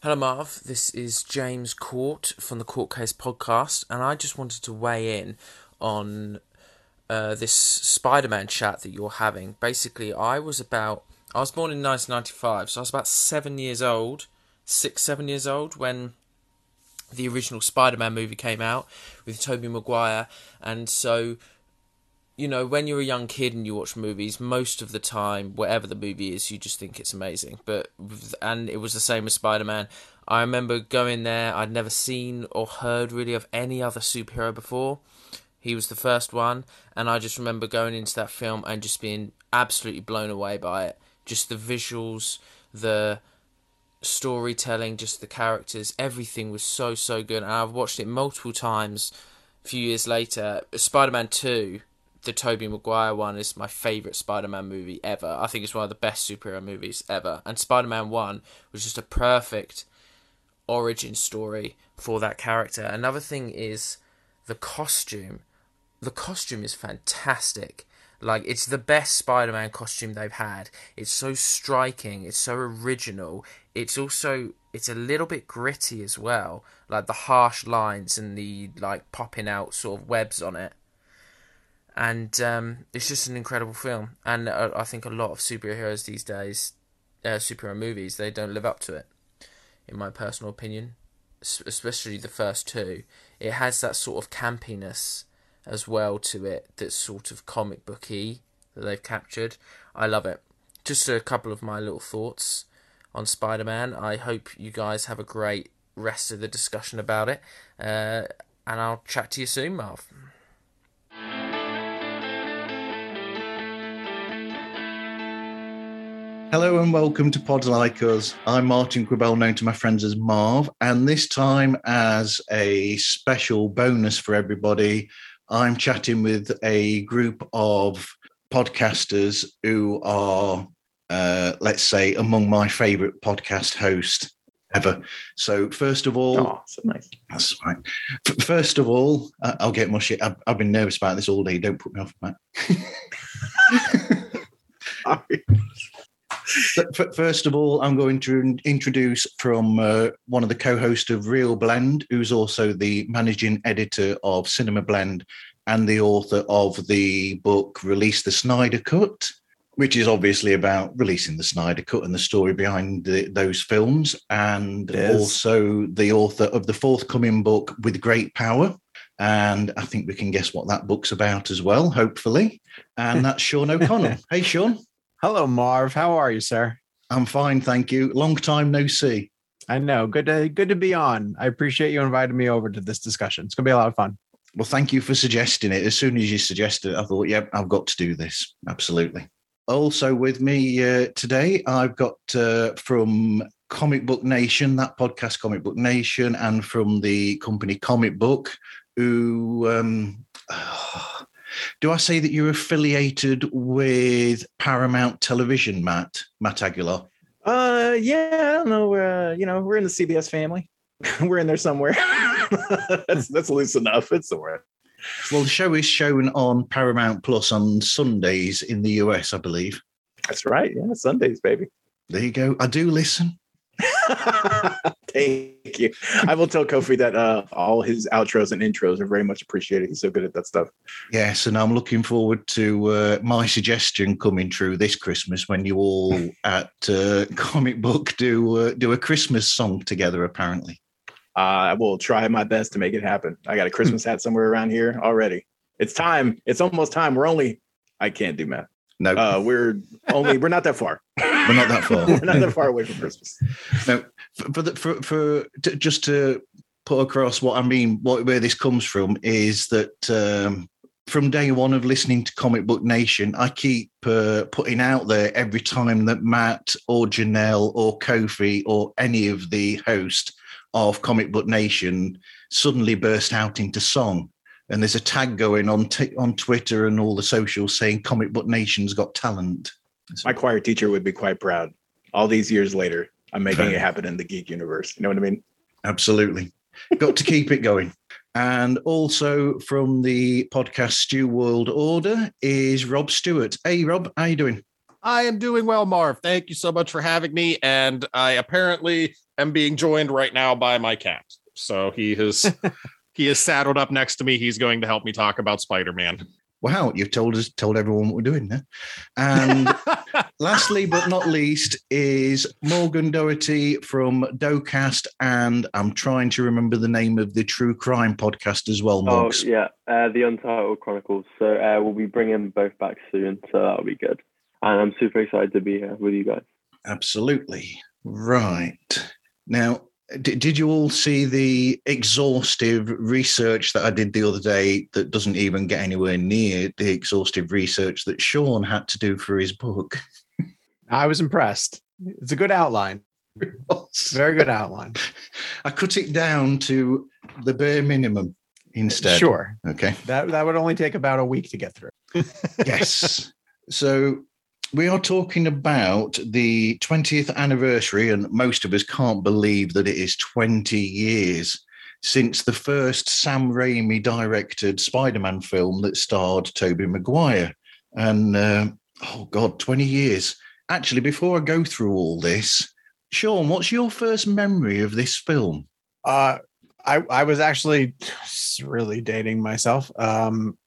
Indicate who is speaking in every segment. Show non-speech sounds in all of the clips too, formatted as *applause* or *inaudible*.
Speaker 1: Hello, Marv. This is James Court from the Court Case podcast, and I just wanted to weigh in on uh, this Spider Man chat that you're having. Basically, I was about, I was born in 1995, so I was about seven years old, six, seven years old when the original Spider Man movie came out with Tobey Maguire, and so you know, when you're a young kid and you watch movies, most of the time, whatever the movie is, you just think it's amazing. But and it was the same with Spider Man. I remember going there. I'd never seen or heard really of any other superhero before. He was the first one, and I just remember going into that film and just being absolutely blown away by it. Just the visuals, the storytelling, just the characters, everything was so so good. And I've watched it multiple times. A few years later, Spider Man Two the Tobey Maguire one is my favourite Spider-Man movie ever. I think it's one of the best superhero movies ever. And Spider-Man 1 was just a perfect origin story for that character. Another thing is the costume. The costume is fantastic. Like it's the best Spider-Man costume they've had. It's so striking, it's so original. It's also it's a little bit gritty as well. Like the harsh lines and the like popping out sort of webs on it and um, it's just an incredible film. And uh, I think a lot of superheroes these days, uh, superhero movies, they don't live up to it, in my personal opinion. S- especially the first two, it has that sort of campiness as well to it that's sort of comic booky that they've captured. I love it. Just a couple of my little thoughts on Spider Man. I hope you guys have a great rest of the discussion about it. Uh, and I'll chat to you soon, Marv.
Speaker 2: Hello and welcome to Pods Like Us. I'm Martin Quibell, known to my friends as Marv, and this time, as a special bonus for everybody, I'm chatting with a group of podcasters who are, uh, let's say, among my favourite podcast hosts ever. So, first of all,
Speaker 3: oh, so nice.
Speaker 2: That's right. First of all, I'll get mushy. I've, I've been nervous about this all day. Don't put me off, Matt. *laughs* *laughs* First of all, I'm going to introduce from uh, one of the co-hosts of ReelBlend, who's also the managing editor of Cinema Blend and the author of the book Release the Snyder Cut, which is obviously about releasing the Snyder Cut and the story behind the, those films, and also the author of the forthcoming book With Great Power. And I think we can guess what that book's about as well, hopefully. And *laughs* that's Sean O'Connell. hey, Sean.
Speaker 3: Hello, Marv. How are you, sir?
Speaker 2: I'm fine, thank you. Long time no see.
Speaker 3: I know. Good to good to be on. I appreciate you inviting me over to this discussion. It's gonna be a lot of fun.
Speaker 2: Well, thank you for suggesting it. As soon as you suggested it, I thought, yep, I've got to do this. Absolutely. Also with me uh, today, I've got uh, from Comic Book Nation, that podcast, Comic Book Nation, and from the company Comic Book, who um, *sighs* Do I say that you're affiliated with Paramount Television, Matt? Matt Aguilar?
Speaker 3: Uh, yeah, I don't know. Uh, you know, we're in the CBS family. *laughs* we're in there somewhere. *laughs* that's that's loose enough. It's somewhere.
Speaker 2: Well, the show is shown on Paramount Plus on Sundays in the US, I believe.
Speaker 3: That's right. Yeah, Sundays, baby.
Speaker 2: There you go. I do listen. *laughs*
Speaker 3: Thank you. I will tell Kofi that uh, all his outros and intros are very much appreciated. He's so good at that stuff.
Speaker 2: Yes, and I'm looking forward to uh, my suggestion coming true this Christmas when you all *laughs* at uh, Comic Book do uh, do a Christmas song together. Apparently,
Speaker 3: I will try my best to make it happen. I got a Christmas hat somewhere around here already. It's time. It's almost time. We're only. I can't do math.
Speaker 2: No,
Speaker 3: uh, we're only. We're not that far. *laughs*
Speaker 2: We're not that far. *laughs*
Speaker 3: we're not that far away from Christmas.
Speaker 2: No, for for, the, for, for to, just to put across what I mean, what where this comes from is that um, from day one of listening to Comic Book Nation, I keep uh, putting out there every time that Matt or Janelle or Kofi or any of the host of Comic Book Nation suddenly burst out into song. And there's a tag going on t- on Twitter and all the socials saying Comic Book Nation's got talent.
Speaker 3: My choir teacher would be quite proud. All these years later, I'm making it happen in the geek universe. You know what I mean?
Speaker 2: Absolutely. Got to keep it going. And also from the podcast Stew World Order is Rob Stewart. Hey, Rob, how you doing?
Speaker 4: I am doing well, Marv. Thank you so much for having me. And I apparently am being joined right now by my cat. So he has *laughs* he is saddled up next to me. He's going to help me talk about Spider-Man.
Speaker 2: Wow, you've told us told everyone what we're doing there. And *laughs* lastly but not least is Morgan Doherty from Docast, and I'm trying to remember the name of the true crime podcast as well,
Speaker 5: Oh yeah, uh, the Untitled Chronicles. So uh, we'll be bringing both back soon, so that'll be good. And I'm super excited to be here with you guys.
Speaker 2: Absolutely. Right. Now, d- did you all see the exhaustive research that I did the other day that doesn't even get anywhere near the exhaustive research that Sean had to do for his book?
Speaker 6: I was impressed. It's a good outline. *laughs* Very good outline.
Speaker 2: I cut it down to the bare minimum instead.
Speaker 6: Sure.
Speaker 2: Okay.
Speaker 6: That that would only take about a week to get through.
Speaker 2: yes. *laughs* So we are talking about the 20th anniversary, and most of us can't believe that it is 20 years since the first Sam Raimi directed Spider Man film that starred Tobey Maguire. And uh, oh, God, 20 years. Actually, before I go through all this, Sean, what's your first memory of this film?
Speaker 6: Uh, I I was actually really dating myself. Um,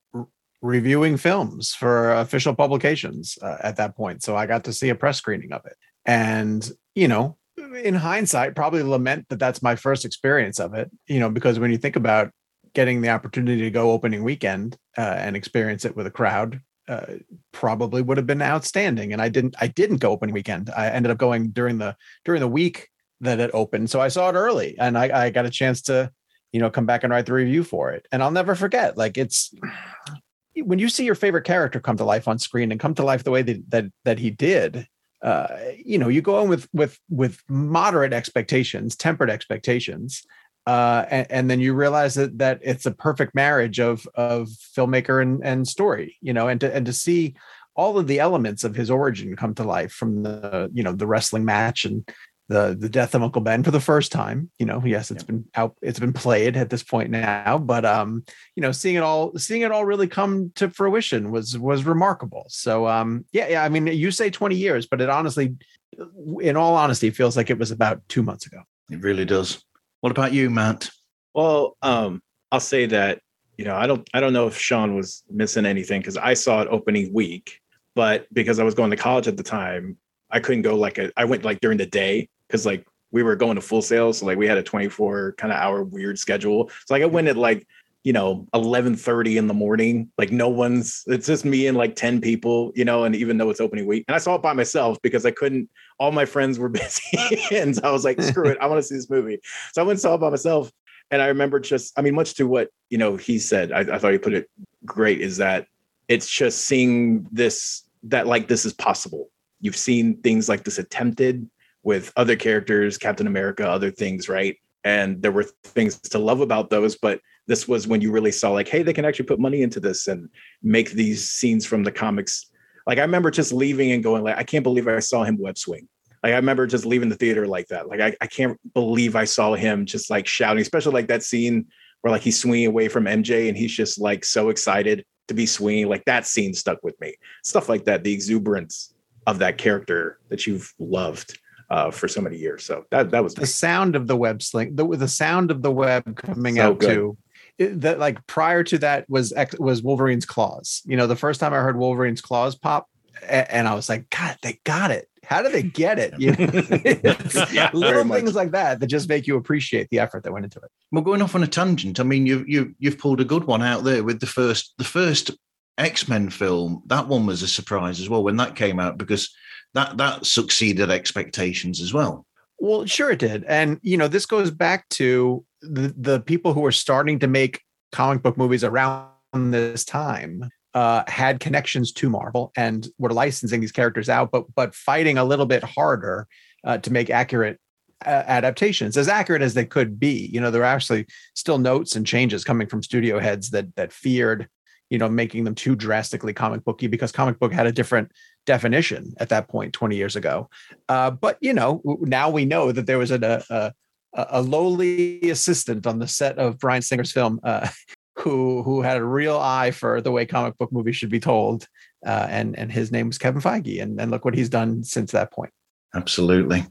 Speaker 6: reviewing films for official publications uh, at that point, so I got to see a press screening of it, and you know, in hindsight, probably lament that that's my first experience of it. You know, because when you think about getting the opportunity to go opening weekend uh, and experience it with a crowd. Uh, probably would have been outstanding, and I didn't. I didn't go opening weekend. I ended up going during the during the week that it opened. So I saw it early and I, I got a chance to, you know, come back and write the review for it. And I'll never forget, like it's when you see your favorite character come to life on screen and come to life the way that that, that he did, uh, you know, you go in with with with moderate expectations, tempered expectations. Uh, and, and then you realize that that it's a perfect marriage of of filmmaker and, and story, you know, and to and to see all of the elements of his origin come to life from the you know the wrestling match and the the death of Uncle Ben for the first time. You know, yes, it's been out, it's been played at this point now, but um, you know, seeing it all, seeing it all really come to fruition was was remarkable. So um, yeah, yeah. I mean, you say twenty years, but it honestly, in all honesty, feels like it was about two months ago.
Speaker 2: It really does. What about you, Matt?
Speaker 3: Well, um, I'll say that you know I don't I don't know if Sean was missing anything because I saw it opening week, but because I was going to college at the time, I couldn't go like a, I went like during the day because like we were going to Full Sails, so like we had a 24 kind of hour weird schedule. So like I went at like you know 11:30 in the morning, like no one's it's just me and like 10 people, you know, and even though it's opening week, and I saw it by myself because I couldn't. All my friends were *laughs* busy, and so I was like, screw it, I want to see this movie. So I went and saw it by myself. And I remember just, I mean, much to what you know he said, I, I thought he put it great. Is that it's just seeing this that like this is possible. You've seen things like this attempted with other characters, Captain America, other things, right? And there were things to love about those, but this was when you really saw like, hey, they can actually put money into this and make these scenes from the comics. Like I remember just leaving and going like, I can't believe I saw him web swing. Like I remember just leaving the theater like that. Like I, I can't believe I saw him just like shouting, especially like that scene where like he's swinging away from MJ and he's just like so excited to be swinging. Like that scene stuck with me. Stuff like that, the exuberance of that character that you've loved uh, for so many years. So that that was
Speaker 6: the sound of the web sling, the the sound of the web coming
Speaker 3: So
Speaker 6: out
Speaker 3: good.
Speaker 6: too. It, that like prior to that was X- was Wolverine's claws. You know, the first time I heard Wolverine's claws pop, a- and I was like, God, they got it. How did they get it? You know? *laughs*
Speaker 3: Yeah, very
Speaker 6: little
Speaker 3: much.
Speaker 6: things like that that just make you appreciate the effort that went into it.
Speaker 2: Well, going off on a tangent, I mean, you you you've pulled a good one out there with the first the first X Men film. That one was a surprise as well when that came out because that that succeeded expectations as well.
Speaker 6: Well, sure it did. And you know, this goes back to the the people who were starting to make comic book movies around this time uh had connections to Marvel and were licensing these characters out but but fighting a little bit harder uh, to make accurate uh, adaptations as accurate as they could be. You know, there are actually still notes and changes coming from studio heads that that feared, you know, making them too drastically comic booky because comic book had a different definition at that point 20 years ago. Uh, but you know, now we know that there was a, a a lowly assistant on the set of Bryan Singer's film uh, *laughs* who who had a real eye for the way comic book movies should be told, uh, and and his name was Kevin Feige, and and look what he's done since that point.
Speaker 2: Absolutely.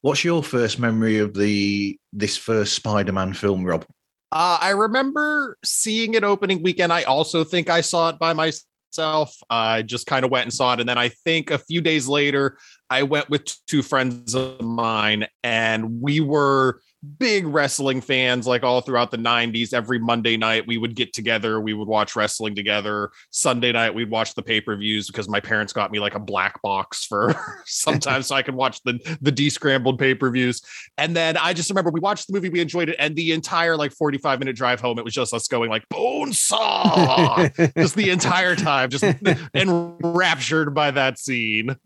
Speaker 2: What's your first memory of the this first Spider-Man film, Rob?
Speaker 4: Uh, I remember seeing it opening weekend. I also think I saw it by myself. I just kind of went and saw it. And then I think a few days later, I went with two friends of mine and we were big wrestling fans like all throughout the 90s every monday night we would get together we would watch wrestling together. Sunday night we'd watch the pay-per-views because my parents got me like a black box for *laughs* sometimes so i could watch the the descrambled pay-per-views. And then i just remember we watched the movie we enjoyed it and the entire like 45 minute drive home it was just us going like bone saw *laughs* just the entire time just *laughs* enraptured by that scene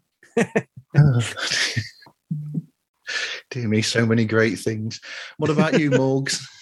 Speaker 4: *laughs*
Speaker 2: Dear me, so many great things. What about you, Morgs? *laughs*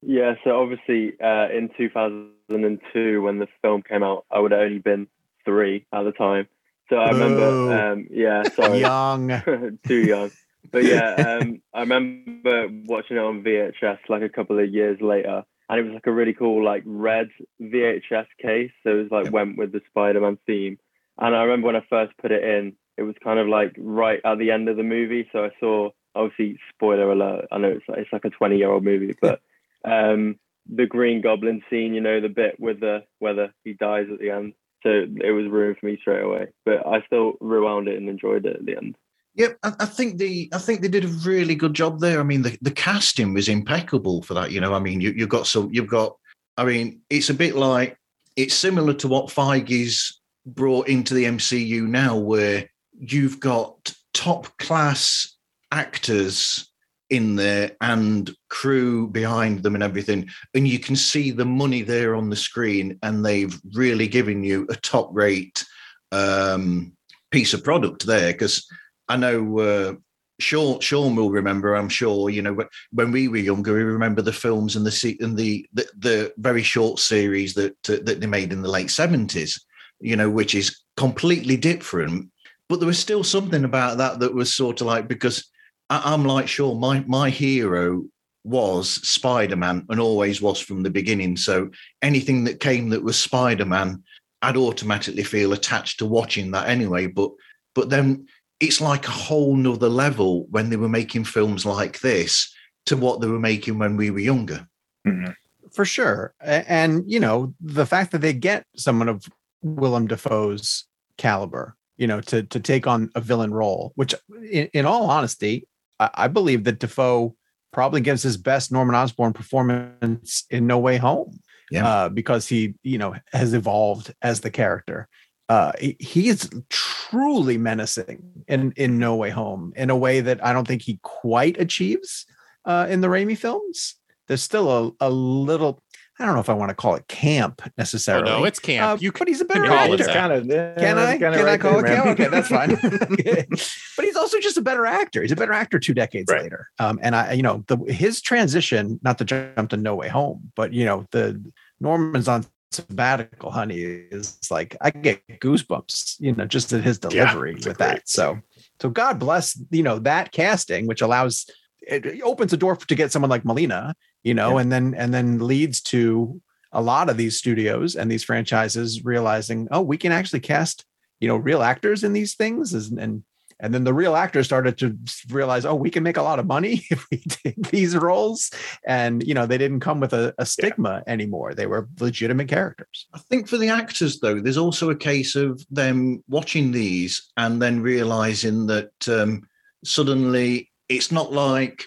Speaker 5: Yeah, so obviously uh, in 2002, when the film came out, I would have only been three at the time. So I remember, um, yeah, sorry, *laughs*
Speaker 6: Young.
Speaker 5: too young. But yeah, um, I remember watching it on VHS like a couple of years later, and it was like a really cool like red VHS case. So it was like went with the Spider-Man theme. And I remember when I first put it in, it was kind of like right at the end of the movie. So I saw obviously spoiler alert. I know it's it's like a 20 year old movie, but um, the Green Goblin scene, you know, the bit with the whether he dies at the end. So it was ruined for me straight away. But I still rewound it and enjoyed it at the end.
Speaker 2: Yep, I, I think the I think they did a really good job there. I mean, the, the casting was impeccable for that. You know, I mean, you, you've got so you've got. I mean, it's a bit like it's similar to what Feige's brought into the MCU now, where you've got top class actors in there and crew behind them and everything and you can see the money there on the screen and they've really given you a top rate um, piece of product there because i know uh, Sean, Sean will remember, I'm sure. You know, when we were younger, we remember the films and the and the the, the very short series that uh, that they made in the late seventies. You know, which is completely different. But there was still something about that that was sort of like because I, am like sure my my hero was Spider-Man and always was from the beginning. So anything that came that was Spider-Man, I'd automatically feel attached to watching that anyway. But but then it's like a whole nother level when they were making films like this to what they were making when we were younger.
Speaker 6: Mm-hmm. For sure. And you know, the fact that they get someone of Willem Dafoe's caliber, you know, to to take on a villain role, which in, in all honesty, I, I believe that Dafoe probably gives his best Norman Osborn performance in No Way Home. Yeah. Uh, because he, you know, has evolved as the character. Uh, he is truly menacing in in No Way Home in a way that I don't think he quite achieves uh, in the Raimi films. There's still a, a little I don't know if I want to call it camp necessarily.
Speaker 4: Oh, no, it's camp.
Speaker 6: Uh, you, but he's a better actor.
Speaker 3: Kind of, yeah,
Speaker 6: can I? Can right I call there, it camp? Okay, that's fine. *laughs* *laughs* but he's also just a better actor. He's a better actor two decades right. later. Um, and I, you know, the his transition, not to jump to No Way Home, but you know, the Norman's on sabbatical, honey, is like I get goosebumps. You know, just at his delivery yeah, with that. So, so God bless you know that casting, which allows it opens a door to get someone like Molina you know, yeah. and then and then leads to a lot of these studios and these franchises realizing, oh, we can actually cast, you know, real actors in these things, and and then the real actors started to realize, oh, we can make a lot of money *laughs* if we take these roles, and you know, they didn't come with a, a stigma yeah. anymore; they were legitimate characters.
Speaker 2: I think for the actors, though, there's also a case of them watching these and then realizing that um, suddenly it's not like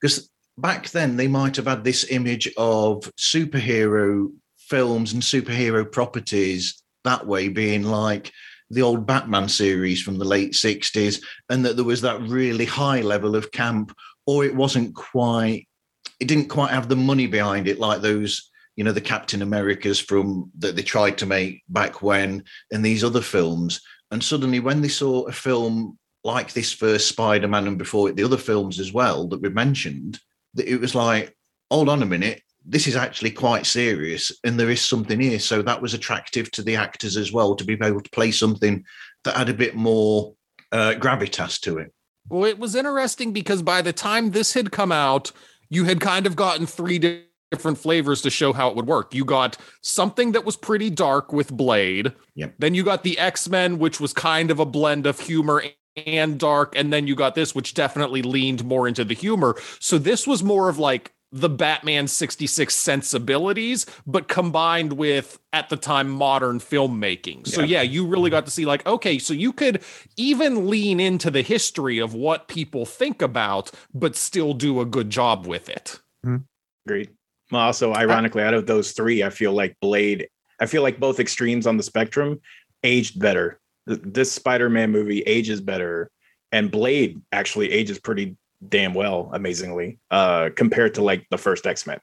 Speaker 2: because back then they might have had this image of superhero films and superhero properties that way being like the old Batman series from the late 60s, and that there was that really high level of camp, or it wasn't quite, it didn't quite have the money behind it like those, you know, the Captain Americas from that they tried to make back when, and these other films. And suddenly, when they saw a film like this first Spider Man and before it, the other films as well that we mentioned, it was like, hold on a minute, this is actually quite serious and there is something here. So that was attractive to the actors as well to be able to play something that had a bit more uh, gravitas to it.
Speaker 4: Well, it was interesting because by the time this had come out, you had kind of gotten three different flavors to show how it would work. You got something that was pretty dark with Blade.
Speaker 2: Yep.
Speaker 4: Then you got the X-Men which was kind of a blend of humor and dark and then you got this which definitely leaned more into the humor. So this was more of like the Batman 66 sensibilities, but combined with at the time modern filmmaking. So, yeah. you really mm-hmm. got to see, like, okay, so you could even lean into the history of what people think about, but still do a good job with it. Mm-hmm.
Speaker 3: Agreed. Well, also, ironically, out of those three, I feel like Blade, I feel like both extremes on the spectrum aged better. Th- This Spider Man movie ages better, and Blade actually ages pretty damn well, amazingly, uh, compared to like the first X Men.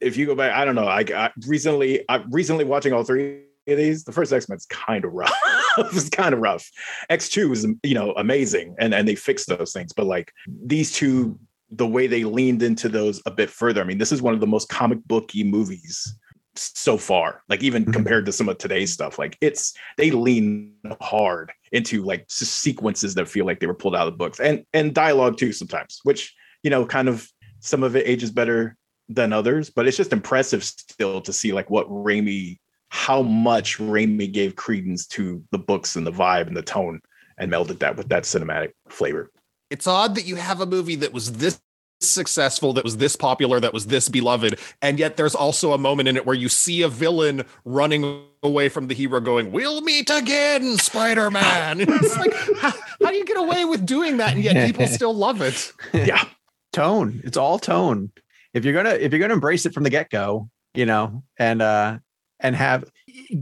Speaker 3: If you go back, I don't know. I, I recently, I recently watching all three of these. The first X Men's kind of rough. *laughs* it's kind of rough. X two is you know amazing, and and they fixed those things. But like these two, the way they leaned into those a bit further. I mean, this is one of the most comic booky movies so far like even
Speaker 2: Mhm.
Speaker 3: compared to some of today's stuff like it's they lean hard into like sequences that feel like they were pulled out of the books and and dialogue too sometimes which you know kind of some of it ages better than others but it's just impressive still to see like what Raimi how much Raimi gave credence to the books and the vibe and the tone and melded that with that cinematic flavor
Speaker 4: It's odd that you have a movie that was this successful, that was this popular, that was this beloved, and yet there's also a moment in it where you see a villain running away from the hero going, We'll meet again, Spider Man. *laughs* It's like, how, how do you get away with doing that? And yet people *laughs* still love it.
Speaker 3: yeah
Speaker 6: tone. It's all tone. If you're gonna if you're gonna embrace it from the get go, you know, and uh and have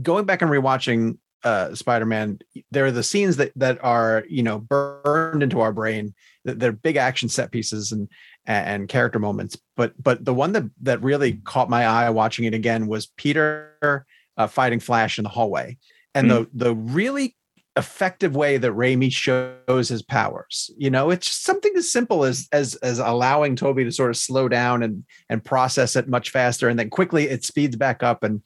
Speaker 6: going back and rewatching uh Spider-Man, there are the scenes that that are you know burned into our brain. that They're big action set pieces and and character moments. But but the one that that really caught my eye watching it again was Peter uh, fighting Flash in the hallway, and the the really effective way that Raimi shows his powers. You know, it's just something as simple as as as allowing Tobey to sort of slow down and and process it much faster, and then quickly it speeds back up. And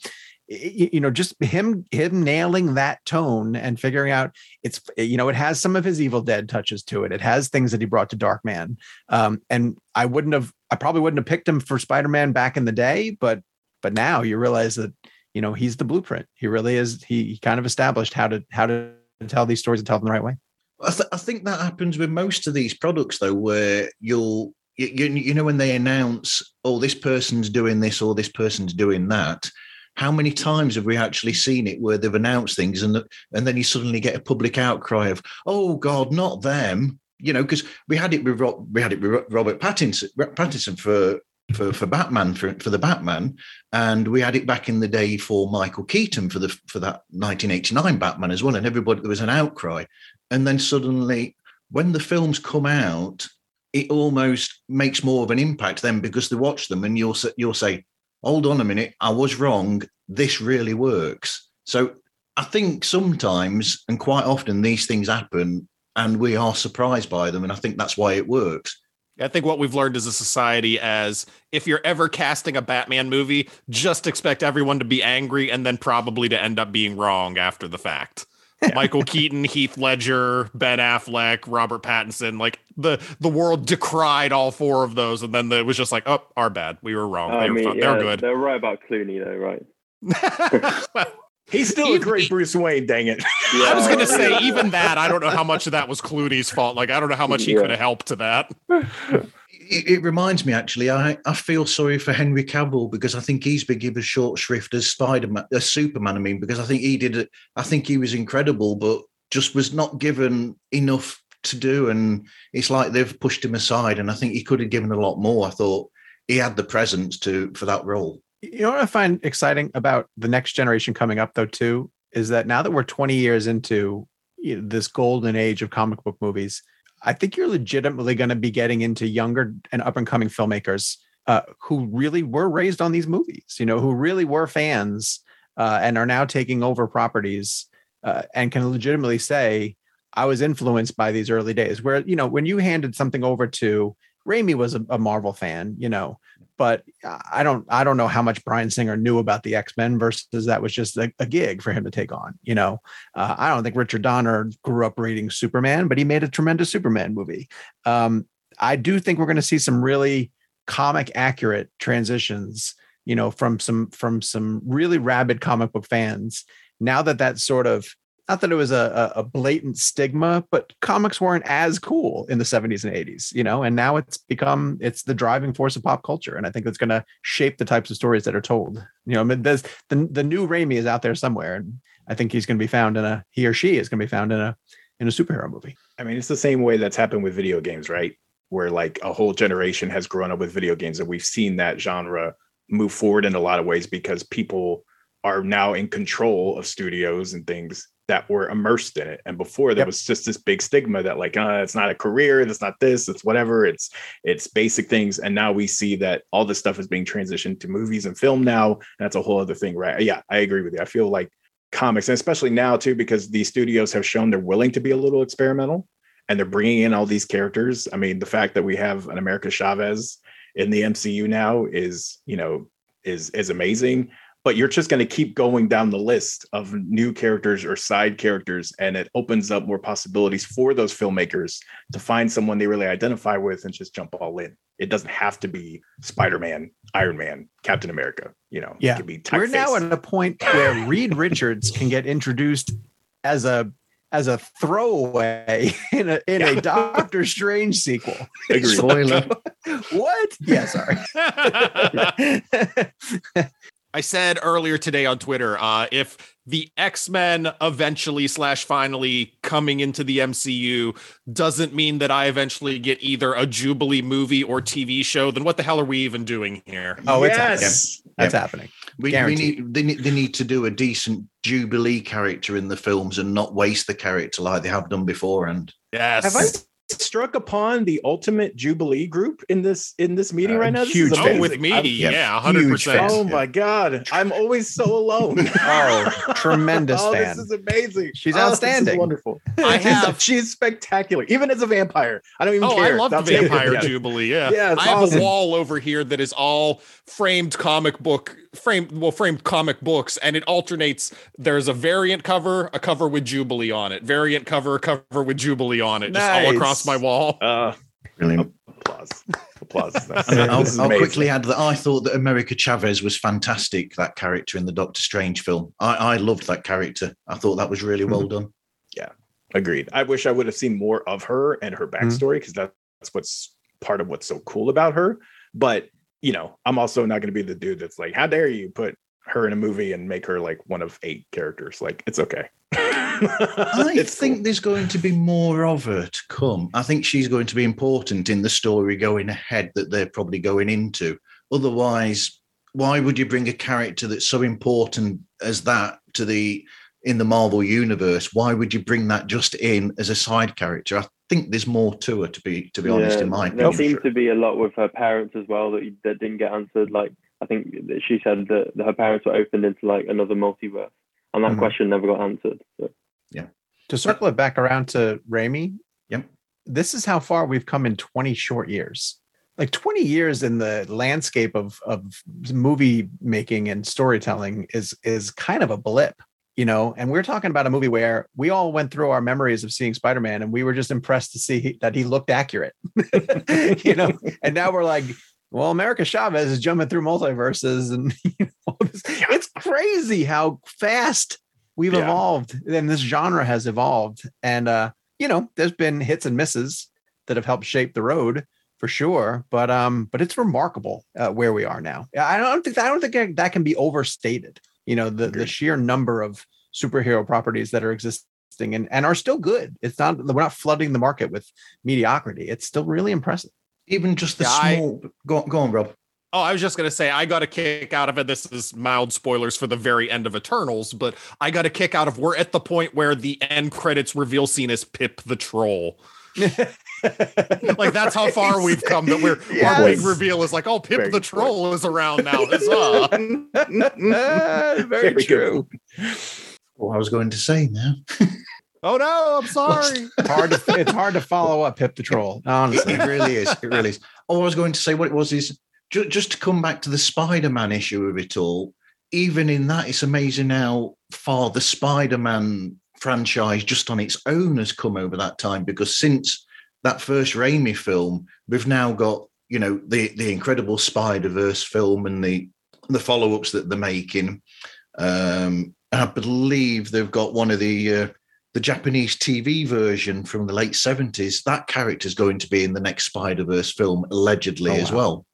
Speaker 6: you know, just him him nailing that tone and figuring out it's you know it has some of his Evil Dead touches to it. It has things that he brought to Darkman. Um, and I wouldn't have, I probably wouldn't have picked him for Spider Man back in the day, but but now you realize that you know he's the blueprint. He really is. He, he kind of established how to how to tell these stories and tell them the right way.
Speaker 2: I, th- I think that happens with most of these products, though, where you'll you, you, you know when they announce, oh, this person's doing this or this person's doing that. How many times have we actually seen it where they've announced things and and then you suddenly get a public outcry of, oh God, not them, you know? Because we had it with we had it with Robert Pattinson, Pattinson for for for Batman for for the Batman, and we had it back in the day for Michael Keaton for the for that 1989 Batman as well, and everybody there was an outcry, and then suddenly when the films come out, it almost makes more of an impact then because they watch them and you'll you'll say, hold on a minute, I was wrong. This really works. So I think sometimes and quite often these things happen and we are surprised by them, and I think that's why it works.
Speaker 4: I think what we've learned as a society as if you're ever casting a Batman movie, just expect everyone to be angry and then probably to end up being wrong after the fact. *laughs* Michael Keaton, Heath Ledger, Ben Affleck, Robert Pattinson, like the the world decried all four of those, and then it was just like, oh, our bad, we were wrong.
Speaker 5: I
Speaker 4: They were
Speaker 5: mean,
Speaker 4: fun.
Speaker 5: yeah,
Speaker 4: They're good.
Speaker 5: they're right about Clooney, though, right?
Speaker 4: Well, *laughs*
Speaker 3: he's still a great Bruce Wayne dang it
Speaker 4: I was gonna say even that. I don't know how much of that was Clooney's fault. Like I don't know how much he
Speaker 5: Yeah.
Speaker 4: could have helped to that. *laughs*
Speaker 2: It, it reminds me actually, I, I feel sorry for Henry Cavill because I think he's been given short shrift as Spider Man, as Superman. I mean, because I think he did it. I think he was incredible, but just was not given enough to do. And it's like they've pushed him aside. And I think he could have given a lot more. I thought he had the presence to for that role.
Speaker 6: You know what I find exciting about the next generation coming up, though, too, is that now that we're 20 years into this golden age of comic book movies, I think you're legitimately going to be getting into younger and up and coming filmmakers uh, who really were raised on these movies, you know, who really were fans uh, and are now taking over properties uh, and can legitimately say, I was influenced by these early days. Where, you know, when you handed something over to Raimi was a, a Marvel fan, you know, but I don't I don't know how much Bryan Singer knew about the X Men versus that was just a, a gig for him to take on. You know, uh, I don't think Richard Donner grew up reading Superman, but he made a tremendous Superman movie. Um, I do think we're going to see some really comic accurate transitions you know, from some from some really rabid comic book fans. Now that that's sort of not that it was a, a blatant stigma, but comics weren't as cool in the 70s and 80s, you know, and now it's become it's the driving force of pop culture. And I think it's going to shape the types of stories that are told. You know, I mean, there's the, the new Raimi is out there somewhere. And I think he's going to be found in a he or she is going to be found in a in a superhero movie.
Speaker 3: I mean, it's the same way that's happened with video games, right? Where like a whole generation has grown up with video games, and we've seen that genre move forward in a lot of ways because people are now in control of studios and things that were immersed in it. And before there
Speaker 6: Yep.
Speaker 3: was just this big stigma that like, uh, it's not a career, it's not this, it's whatever, it's it's basic things. And now we see that all this stuff is being transitioned to movies and film now. And that's a whole other thing, right? Yeah, I agree with you. I feel like comics, and especially now too, because these studios have shown they're willing to be a little experimental and they're bringing in all these characters. I mean, the fact that we have an America Chavez in the MCU now is, you know, is is amazing. But you're just going to keep going down the list of new characters or side characters, and it opens up more possibilities for those filmmakers to find someone they really identify with and just jump all in. It doesn't have to be Spider-Man, Iron Man, Captain America. You know,
Speaker 6: Yeah.
Speaker 3: it could be
Speaker 6: We're now at a point where Reed Richards can get introduced as a as a throwaway in a in a Doctor Strange sequel.
Speaker 2: Spoiler. *laughs*
Speaker 6: What? Yeah, sorry. *laughs* *laughs*
Speaker 4: I said earlier today on Twitter, uh, if the X Men eventually slash finally coming into the MCU doesn't mean that I eventually get either a Jubilee movie or TV show, then what the hell are we even doing here?
Speaker 6: Oh, it's
Speaker 3: yes.
Speaker 6: That's happening.
Speaker 2: We, we need they, need they need to do a decent Jubilee character in the films and not waste the character like they have done before.
Speaker 4: And Yes.
Speaker 3: Have I struck upon the ultimate Jubilee group in this in this meeting
Speaker 6: Uh,
Speaker 3: right now? This
Speaker 6: huge
Speaker 4: oh, with me,
Speaker 3: I'm-
Speaker 2: yeah,
Speaker 4: yeah, hundred percent.
Speaker 3: Oh my god, I'm always so alone. *laughs*
Speaker 6: Oh, tremendous *laughs*
Speaker 3: oh,
Speaker 6: fan.
Speaker 3: This is amazing.
Speaker 6: She's
Speaker 3: Oh, this is
Speaker 6: outstanding.
Speaker 3: wonderful. *laughs*
Speaker 4: I have-
Speaker 3: She's spectacular, even as a vampire. I don't even
Speaker 4: Oh,
Speaker 3: care.
Speaker 4: I love the
Speaker 3: That's it.
Speaker 4: Vampire Jubilee. Yeah,
Speaker 3: Yeah,
Speaker 4: I have
Speaker 3: awesome.
Speaker 4: a wall over here that is all framed comic book framed well framed comic books, and it alternates. There's a variant cover, a cover with Jubilee on it, variant cover, a cover with Jubilee on it, just all across my wall.
Speaker 3: Uh,
Speaker 2: Brilliant.
Speaker 3: applause. Applause. That's-
Speaker 2: And I'll, I'll quickly add that I thought that America Chavez was fantastic. That character in the Doctor Strange film, I, I loved that character. I thought that was really well done.
Speaker 3: Yeah agreed. I wish I would have seen more of her and her backstory because that's what's part of what's so cool about her. But you know, I'm also not going to be the dude that's like, "How dare you put her in a movie and make her like one of eight characters?" Like, it's okay.
Speaker 2: I *laughs*
Speaker 3: It's
Speaker 2: think
Speaker 3: cool.
Speaker 2: there's going to be more of her to come. I think she's going to be important in the story going ahead that they're probably going into. Otherwise, why would you bring a character that's so important as that to the in the Marvel universe? Why would you bring that just in as a side character? I think there's more to her to be to be honest, in my
Speaker 5: there
Speaker 2: opinion.
Speaker 5: seemed
Speaker 3: Sure.
Speaker 5: to be a lot with her parents as well that that didn't get answered. Like I think she said that, that her parents were opened into like another multiverse, and that
Speaker 6: Mhm.
Speaker 5: question never got answered. So.
Speaker 6: To circle it back around to Raimi,
Speaker 2: Yep.
Speaker 6: this is how far we've come in 20 short years. Like 20 years in the landscape of of movie making and storytelling is is kind of a blip, you know. And we're talking about a movie where we all went through our memories of seeing Spider-Man and we were just impressed to see that he looked accurate. *laughs* you know, and now we're like, well, America Chavez is jumping through multiverses and *laughs* you know, it's, it's crazy how fast we've
Speaker 3: Yeah.
Speaker 6: evolved and this genre has evolved and uh you know there's been hits and misses that have helped shape the road for sure but um but it's remarkable uh, where we are now i don't think i don't think that can be overstated you know the the sheer number of superhero properties that are existing and, and are still good it's not we're not flooding the market with mediocrity it's still really impressive
Speaker 2: Even just the
Speaker 4: Yeah, I-
Speaker 2: small go, go on, Rob.
Speaker 4: Oh, I was just gonna say I got a kick out of it. This is mild spoilers for the very end of Eternals, but I got a kick out of we're at the point where the end credits reveal scene is Pip the Troll. *laughs* *laughs* Like that's how far we've come. That we're our big reveal is like, oh, Pip
Speaker 3: Very
Speaker 4: the
Speaker 3: good
Speaker 4: Troll is around now. Huzzah. *laughs*
Speaker 6: very,
Speaker 3: Very good
Speaker 6: true
Speaker 2: What I was going to say now. *laughs*
Speaker 4: oh no, I'm sorry.
Speaker 6: hard to it's hard to follow up pip the troll honestly
Speaker 2: it really is. It really is. All I was going to say, what it was is ju- just to come back to the Spider-Man issue of it all. Even in that, it's amazing how far the Spider-Man franchise, just on its own, has come over that time. Because since that first Raimi film, we've now got you know the the incredible Spider Verse film and the the follow-ups that they're making. Um, and I believe they've got one of the uh, the Japanese TV version from the late seventies. That character is going to be in the next Spider Verse film, allegedly
Speaker 6: Oh,
Speaker 2: as well.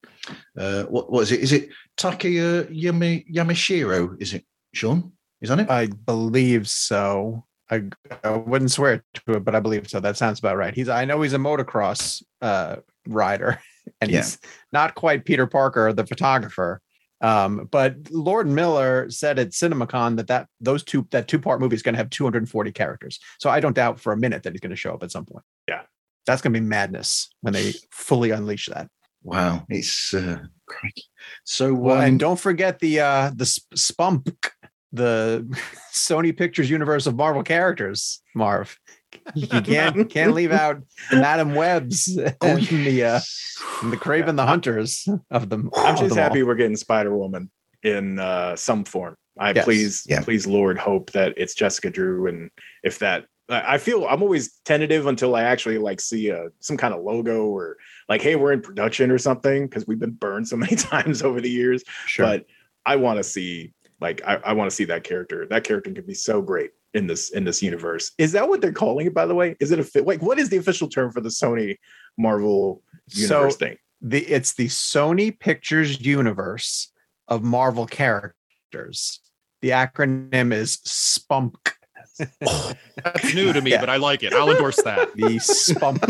Speaker 2: Uh, what was it? Is it Takuya Yami, Yamashiro? Is it Sean? Is that it?
Speaker 6: I believe so. I, I wouldn't swear to it, but I believe so. That sounds about right. He's I know he's a motocross uh, rider, *laughs* and
Speaker 2: Yeah.
Speaker 6: he's not quite Peter Parker, the photographer. Um, but Lord Miller said at CinemaCon that that those two that two part movie is going to have 240 characters. So I don't doubt for a minute that he's going to show up at some point.
Speaker 3: Yeah.
Speaker 6: that's going to be madness when they fully unleash that.
Speaker 2: Wow, it's uh, crikey. So
Speaker 6: Well,
Speaker 2: um,
Speaker 6: and don't forget the uh the sp- Spump, the *laughs* Sony Pictures universe of Marvel characters, Marv. You can't can't leave out the Madam Webs *laughs*
Speaker 2: oh,
Speaker 6: and the uh, and the Kraven the Hunters of them.
Speaker 3: I'm just
Speaker 6: them all.
Speaker 3: happy we're getting Spider Woman in uh, some form. I
Speaker 6: Yes.
Speaker 3: please,
Speaker 2: Yeah.
Speaker 3: please, Lord, hope that it's Jessica Drew, and if that, I I feel I'm always tentative until I actually like see a some kind of logo or like, hey, we're in production or something because we've been burned so many *laughs* times over the years.
Speaker 6: Sure.
Speaker 3: But I want to see like I, I want to see that character. That character could be so great in this in this universe. Is that what they're calling it? By the way, is it a fit? Like, what is the official term for the Sony Marvel universe
Speaker 6: So
Speaker 3: thing?
Speaker 6: the it's the Sony Pictures universe of Marvel characters. The acronym is SPUMP. *laughs*
Speaker 4: That's new to me,
Speaker 6: Yeah.
Speaker 4: but I like it. I'll endorse that.
Speaker 6: The SPUMP.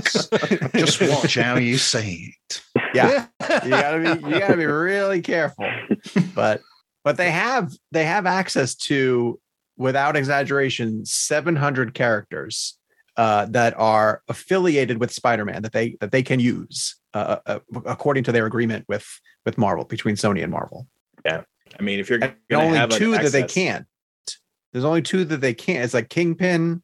Speaker 6: *laughs*
Speaker 2: Just watch how you say it.
Speaker 6: Yeah. you gotta be you gotta be really careful *laughs* but but they have they have access to without exaggeration 700 characters uh, that are affiliated with spider-man that they that they can use uh, uh, according to their agreement with with marvel between sony and marvel. Yeah.
Speaker 3: I mean, if you're gonna
Speaker 6: only
Speaker 3: have an
Speaker 6: two that they can't. There's only two that they can't. It's like kingpin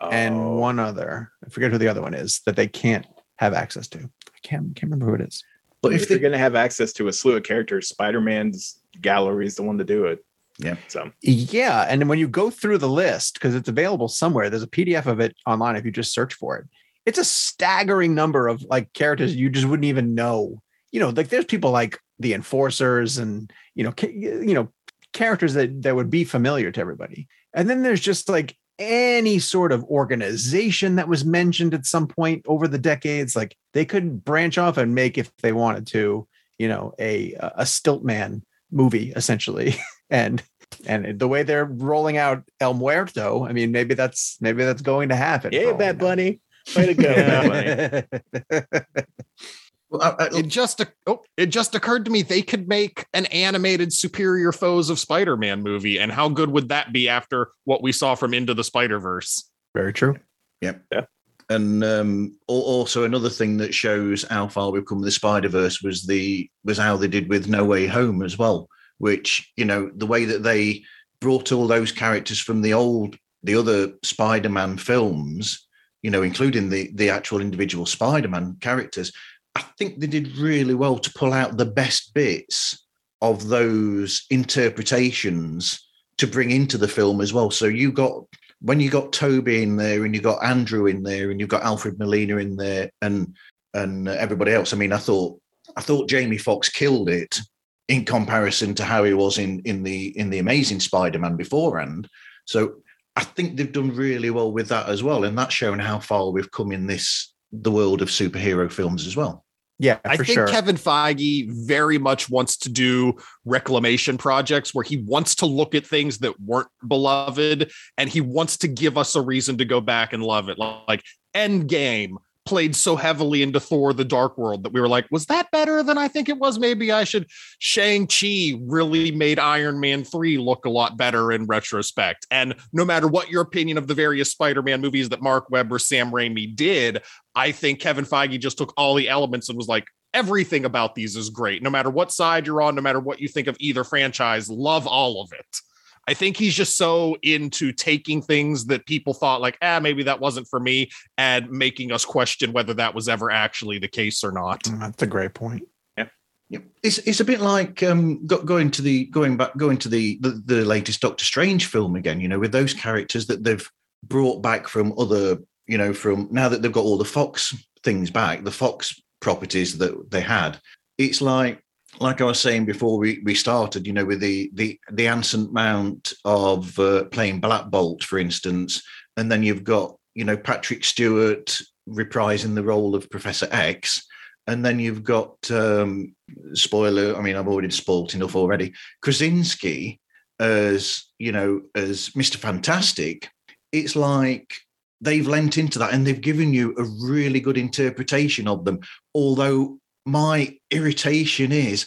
Speaker 3: Oh.
Speaker 6: and one other. I forget who the other one is that they can't have access to. I can't can't remember who it is.
Speaker 2: But
Speaker 3: if
Speaker 2: if
Speaker 3: they're going to have access to a slew of characters, Spider Man's gallery is the one to do it.
Speaker 2: Yeah.
Speaker 3: So
Speaker 6: Yeah, and then when you go through the list, because it's available somewhere, there's a PDF of it online if you just search for it. It's a staggering number of like characters you just wouldn't even know. You know, like there's people like the enforcers and you know, ca- you know, characters that that would be familiar to everybody. And then there's just like any sort of organization that was mentioned at some point over the decades. Like they could branch off and make if they wanted to, you know, a a Stiltman movie essentially. *laughs* and and the way they're rolling out El Muerto, I mean, maybe that's maybe that's going to happen.
Speaker 3: yeah,
Speaker 6: all
Speaker 3: Bad
Speaker 6: know.
Speaker 3: Bunny, *laughs* way to go, Bad Bunny.
Speaker 2: well, I- I-
Speaker 4: It just oh, it just occurred to me they could make an animated superior foes of Spider-Man movie, and how good would that be after what we saw from Into the Spider-Verse?
Speaker 6: Very true.
Speaker 2: And um, also another thing that shows how far we've come with the Spider Verse was the was how they did with No Way Home as well. Which you know the way that they brought all those characters from the old the other Spider Man films, you know, including the the actual individual Spider Man characters. I think they did really well to pull out the best bits of those interpretations to bring into the film as well. So you got when you got Tobey in there and you got Andrew in there and you've got Alfred Molina in there and and everybody else. I mean, I thought I thought Jamie Foxx killed it in comparison to how he was in in the in the Amazing Spider-Man beforehand. So I think they've done really well with that as well, and that's shown how far we've come in this the world of superhero films as well.
Speaker 6: Yeah,
Speaker 4: I think
Speaker 6: sure.
Speaker 4: Kevin Feige very much wants to do reclamation projects where he wants to look at things that weren't beloved and he wants to give us a reason to go back and love it. Like Endgame played so heavily into Thor the Dark World that we were like, was that better than I think it was? Maybe I should. Shang-Chi really made Iron Man 3 look a lot better in retrospect. And no matter what your opinion of the various Spider-Man movies that Marc Webb or Sam Raimi did, I think Kevin Feige just took all the elements and was like, everything about these is great. No matter what side you're on, no matter what you think of either franchise, love all of it. I think he's just so into taking things that people thought like, ah, maybe that wasn't for me, and making us question whether that was ever actually the case or not.
Speaker 6: Mm, That's a great point.
Speaker 2: Yeah, it's it's a bit like um, go, going to the going back going to the, the the latest Doctor Strange film again. You know, with those characters that they've brought back from other, you know, from now that they've got all the Fox things back, the Fox properties that they had. It's like like I was saying before we, we started, you know, with the the the Anson Mount of uh, playing Black Bolt, for instance, and then you've got you know Patrick Stewart reprising the role of Professor X, and then you've got um, spoiler. I mean, I've already spoiled enough already. Krasinski as you know as Mister Fantastic. It's like they've lent into that and they've given you a really good interpretation of them. Although my irritation is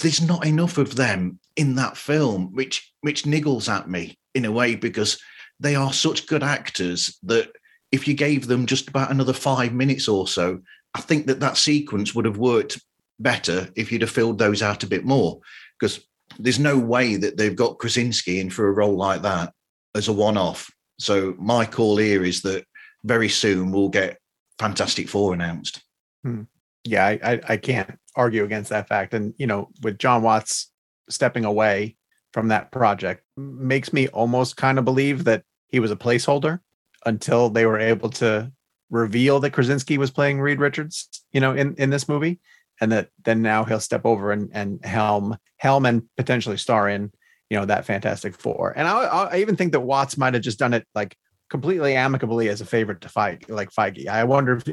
Speaker 2: there's not enough of them in that film, which which niggles at me in a way because they are such good actors that if you gave them just about another five minutes or so, I think that that sequence would have worked better if you'd have filled those out a bit more. Because there's no way that they've got Krasinski in for a role like that as a one-off. So my call here is that very soon we'll get Fantastic Four announced.
Speaker 6: Hmm. Yeah, I, I, I can't argue against that fact. And you know, with John Watts stepping away from that project, makes me almost kind of believe that he was a placeholder until they were able to reveal that Krasinski was playing Reed Richards, you know, in in this movie, and that then now he'll step over and and helm helm and potentially star in you know that Fantastic Four. And I, I even think that Watts might have just done it like completely amicably as a favorite to Feige, like Feige. I wonder if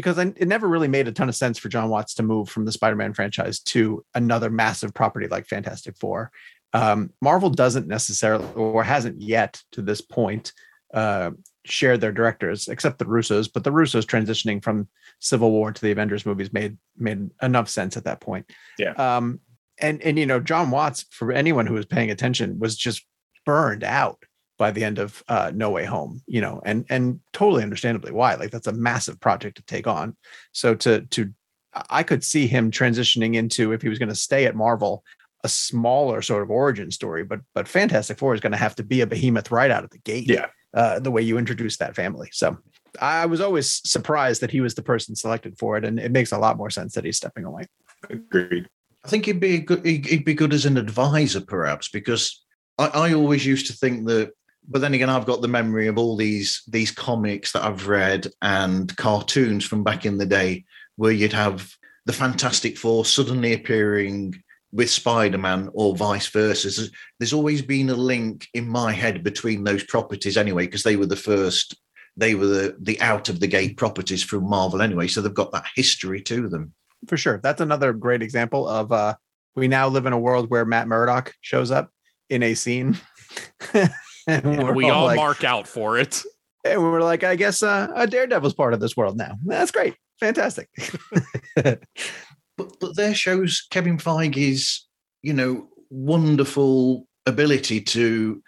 Speaker 6: because it never really made a ton of sense for John Watts to move from the Spider-Man franchise to another massive property like Fantastic Four. Um, Marvel doesn't necessarily or hasn't yet to this point uh, shared their directors, except the Russos. But the Russos transitioning from Civil War to the Avengers movies made made enough sense at that point.
Speaker 3: Yeah.
Speaker 6: Um, and and you know, John Watts, for anyone who was paying attention, was just burned out by the end of uh, No Way Home. You know, and and totally understandably why. Like that's a massive project to take on. So to to I could see him transitioning into if he was going to stay at Marvel a smaller sort of origin story, but but Fantastic Four is going to have to be a behemoth right out of the gate.
Speaker 3: Yeah.
Speaker 6: Uh, the way you introduce that family. So I was always surprised that he was the person selected for it, and it makes a lot more sense that he's stepping away.
Speaker 3: Agreed.
Speaker 2: I think he'd be good. He'd be good as an advisor, perhaps, because I, I always used to think that. But then again, I've got the memory of all these these comics that I've read and cartoons from back in the day, where you'd have the Fantastic Four suddenly appearing with Spider-Man or vice versa. There's, always been a link in my head between those properties anyway, because they were the first, they were the the out of the gate properties from Marvel anyway, so they've got that history to them.
Speaker 6: For sure, that's another great example of uh, we now live in a world where Matt Murdock shows up in a scene, *laughs* and
Speaker 4: And we all
Speaker 6: like,
Speaker 4: mark out for it.
Speaker 6: and we're like, I guess uh, a Daredevil's part of this world now. That's great, fantastic. *laughs*
Speaker 2: but but there shows Kevin Feige's you know wonderful ability to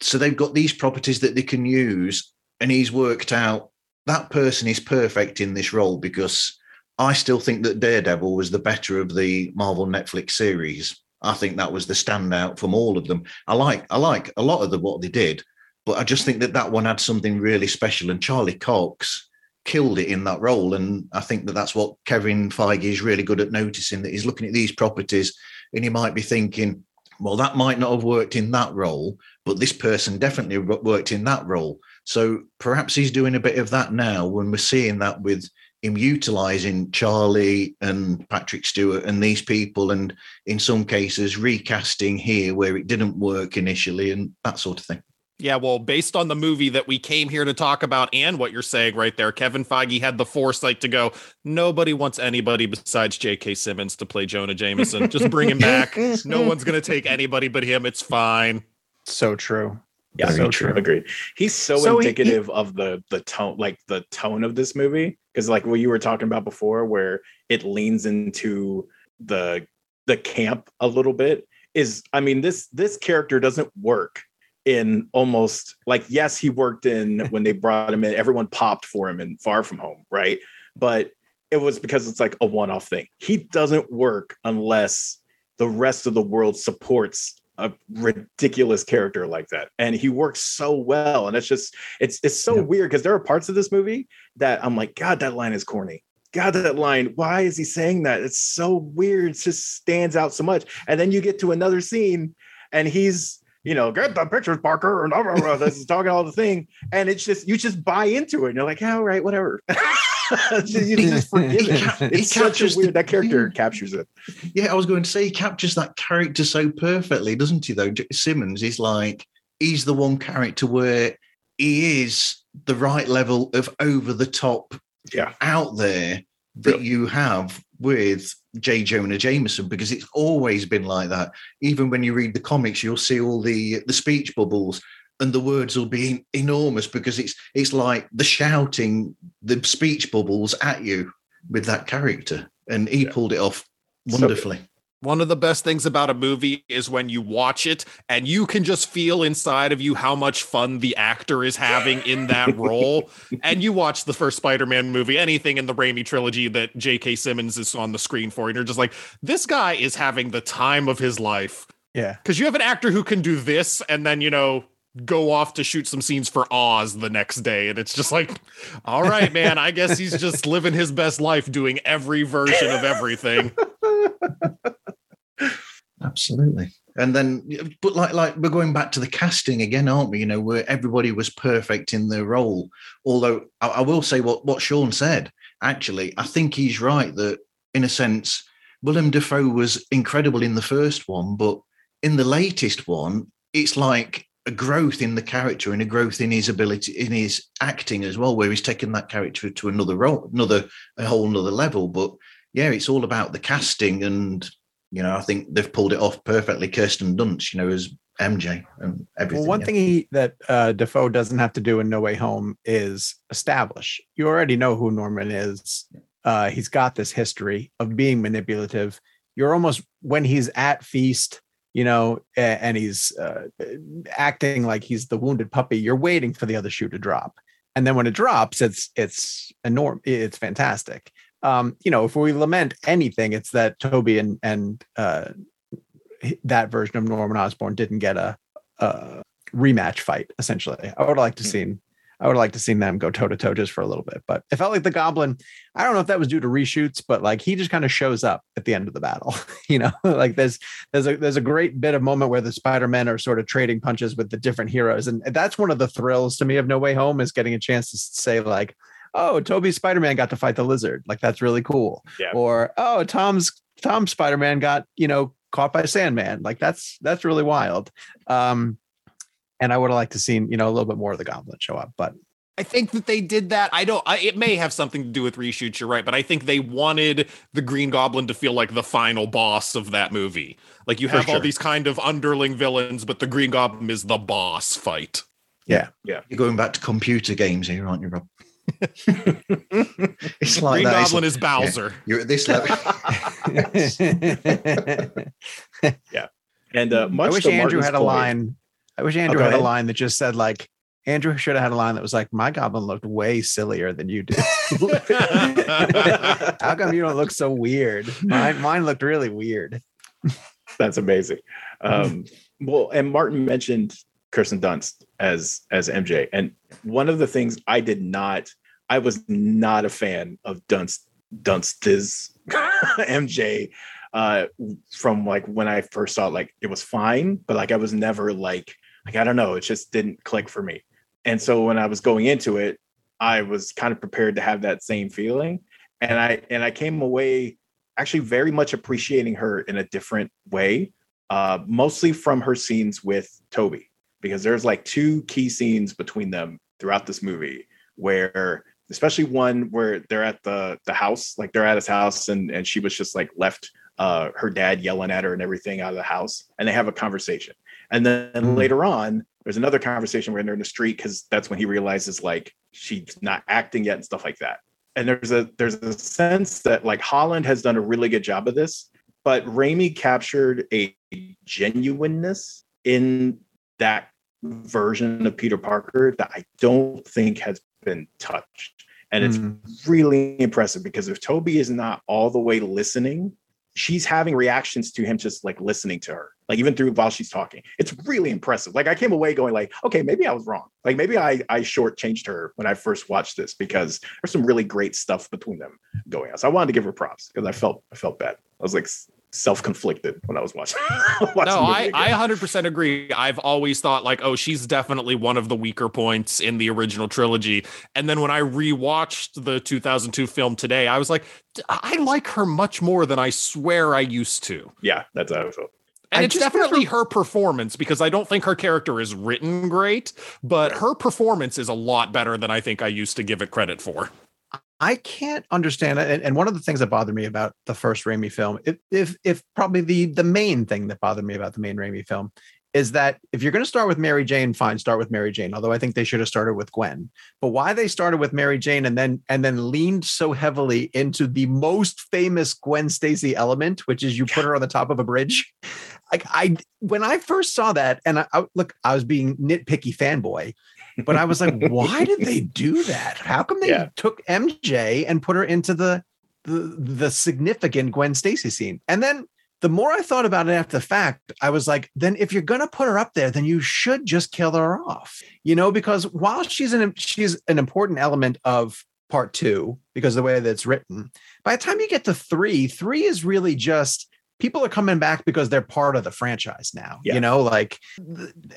Speaker 2: so they've got these properties that they can use and he's worked out that person is perfect in this role because I still think that Daredevil was the better of the Marvel Netflix series. I think that was the standout from all of them. I like I like a lot of the what they did, but I just think that that one had something really special. And Charlie Cox killed it in that role. And I think that that's what Kevin Feige is really good at noticing that he's looking at these properties and he might be thinking, well, that might not have worked in that role, but this person definitely worked in that role. So perhaps he's doing a bit of that now when we're seeing that with him utilizing Charlie and Patrick Stewart and these people, and in some cases recasting here where it didn't work initially and that sort of thing.
Speaker 4: Yeah, well, based on the movie that we came here to talk about and what you're saying right there, Kevin Feige had the foresight to go, nobody wants anybody besides J.K. Simmons to play Jonah Jameson. Just bring him back. *laughs* No one's going to take anybody but him. It's fine.
Speaker 6: so true.
Speaker 3: Yeah,
Speaker 6: So
Speaker 3: so
Speaker 6: true.
Speaker 3: Agreed. He's so,
Speaker 6: So he- he-
Speaker 3: indicative of the the tone, like the tone of this movie, because like what you were talking about before, where it leans into the the camp a little bit. Is I mean this this character doesn't work in almost like yes he worked in *laughs* when they brought him in everyone popped for him in Far From Home right but it was because it's like a one off thing he doesn't work unless the rest of the world supports a ridiculous character like that. And he works so well. And it's just it's it's so
Speaker 6: Yeah.
Speaker 3: weird because there are parts of this movie that i'm like god that line is corny. God that line why is he saying that? It's so weird. It just stands out so much. And then you get to another scene and he's you know get the pictures parker and blah, blah, blah, this is talking all the thing. And it's just you just buy into it. And you're like yeah, all right whatever *laughs* you just *laughs* it.
Speaker 2: ca-
Speaker 3: It's such a
Speaker 2: the-
Speaker 3: weird. That character captures it.
Speaker 2: Yeah, I was going to say he captures that character so perfectly, doesn't he? Though Simmons is like he's the one character where he is the right level of over the top,
Speaker 3: Yeah.
Speaker 2: out there that
Speaker 3: Yeah.
Speaker 2: you have with J. Jonah Jameson because it's always been like that. Even when you read the comics, you'll see all the the speech bubbles. And the words will be enormous because it's it's like the shouting, the speech bubbles at you with that character, and he
Speaker 3: Yeah.
Speaker 2: pulled it off
Speaker 3: So
Speaker 2: wonderfully.
Speaker 4: One of the best things about a movie is when you watch it and you can just feel inside of you how much fun the actor is having in that *laughs* role. and you watch the first Spider Man movie, anything in the Raimi trilogy that J.K. Simmons is on the screen for, and you're just like, this guy is having the time of his life.
Speaker 6: Yeah.
Speaker 4: Because you have an actor who can do this and then, you know, go off to shoot some scenes for Oz the next day. And it's just like, all right, man, I guess he's just *laughs* living his best life doing every version of everything.
Speaker 2: Absolutely. And then, but like, like we're going back to the casting again, aren't we? You know, where everybody was perfect in their role. Although I, I will say what what Sean said. Actually, I think he's right that in a sense, Willem Dafoe was incredible in the first one, but in the latest one, it's like a growth in the character and a growth in his ability in his acting as well, where he's taken that character to another role, another a whole another level. But yeah, it's all about the casting and you know, I think they've pulled it off perfectly. Kirsten Dunst, you know, as MJ and everything.
Speaker 6: Well, one
Speaker 2: yeah.
Speaker 6: thing he, that uh, Dafoe doesn't have to do in No Way Home is establish. You already know who Norman is. Uh, he's got this history of being manipulative. You're almost when he's at feast, you know, and he's uh, acting like he's the wounded puppy. You're waiting for the other shoe to drop, and then when it drops, it's it's enormous. It's fantastic. Um, you know, if we lament anything, it's that Tobey and and uh, that version of Norman Osborn didn't get a, a rematch fight. Essentially, I would like to
Speaker 3: Hmm.
Speaker 6: seen. I would like to seen them go toe to toe just for a little bit, but it felt like the Goblin. I don't know if that was due to reshoots, but like he just kind of shows up at the end of the battle. *laughs* you know, *laughs* like there's there's a there's a great bit of moment where the Spider Men are sort of trading punches with the different heroes, and that's one of the thrills to me of No Way Home is getting a chance to say like, oh, Tobey Spider Man got to fight the lizard, like that's really cool
Speaker 3: Yeah.
Speaker 6: or oh tom's tom spider-man got you know caught by sandman like that's that's really wild um and i would have liked to seen you know a little bit more of the goblin show up but
Speaker 4: I think that they did that. I don't. I, it may have something to do with reshoots. You're right, but I think they wanted the Green Goblin to feel like the final boss of that movie. Like you
Speaker 2: For
Speaker 4: have all these kind of underling villains, but the Green Goblin is the boss fight. Yeah, yeah.
Speaker 2: You're going back to computer games here, aren't you, Rob? *laughs* it's like
Speaker 4: Green
Speaker 2: that.
Speaker 4: Goblin
Speaker 2: like-
Speaker 4: is Bowser.
Speaker 2: you're at this level. *laughs* *laughs*
Speaker 3: yeah, And uh,
Speaker 6: i
Speaker 3: much
Speaker 6: wish andrew
Speaker 3: Martin's
Speaker 6: had a
Speaker 3: point-
Speaker 6: line i wish andrew had a line that just said like andrew should have had a line that was like my goblin looked way sillier than you do *laughs* how come you don't look so weird mine mine looked really weird
Speaker 3: That's amazing. Um, well, and Martin mentioned Kirsten Dunst as as MJ, and one of the things I did not, I was not a fan of Dunst Dunst's *laughs* MJ uh, from like when I first saw it. Like it was fine, but like I was never like like I don't know, it just didn't click for me. And so when I was going into it, I was kind of prepared to have that same feeling, and I and I came away actually very much appreciating her in a different way, uh, mostly from her scenes with Tobey, because there's like two key scenes between them throughout this movie where especially one where they're at the the house like they're at his house and and she was just like left uh her dad yelling at her and everything out of the house and they have a conversation and then
Speaker 6: Mm.
Speaker 3: later on there's another conversation where they're in the street because that's when he realizes like she's not acting yet and stuff like that and there's a there's a sense that like Holland has done a really good job of this, but Raimi captured a genuineness in that version of Peter Parker that I don't think has been touched. And it's
Speaker 6: Mm.
Speaker 3: really impressive because if Tobey is not all the way listening, she's having reactions to him just like listening to her, like even through while she's talking. It's really impressive. Like I came away going like, okay, maybe I was wrong. Like maybe I I shortchanged her when I first watched this because there's some really great stuff between them going on. So I wanted to give her props because I felt I felt bad. I was like, self-conflicted when I was watching. *laughs* watching
Speaker 4: no, I. I 100% agree. I've always thought like, oh, she's definitely one of the weaker points in the original trilogy. And then when I rewatched the 2002 film today, I was like, "D- I like her much more than I swear I used to.
Speaker 3: yeah, that's how I felt.
Speaker 4: And
Speaker 6: I
Speaker 4: it's definitely her performance because I don't think her character is written great, but her performance is a lot better than I think I used to give it credit for.
Speaker 6: I can't understand it. And, one of the things that bothered me about the first Raimi film, if, if if probably the the main thing that bothered me about the main Raimi film is that if you're going to start with Mary Jane, fine, start with Mary Jane. Although I think they should have started with Gwen. But why they started with Mary Jane and then and then leaned so heavily into the most famous Gwen Stacy element, which is you put her on the top of a bridge. Like I when I first saw that, and I, I look, I was being nitpicky fanboy, but I was like, *laughs* why did they do that? How come they
Speaker 3: Yeah.
Speaker 6: took MJ and put her into the the the significant Gwen Stacy scene? And then the more I thought about it after the fact, I was like, then if you're gonna put her up there, then you should just kill her off. You know, because while she's an she's an important element of part two, because of the way that it's written, by the time you get to three, three is really just people are coming back because they're part of the franchise now.
Speaker 3: Yeah.
Speaker 6: You know, like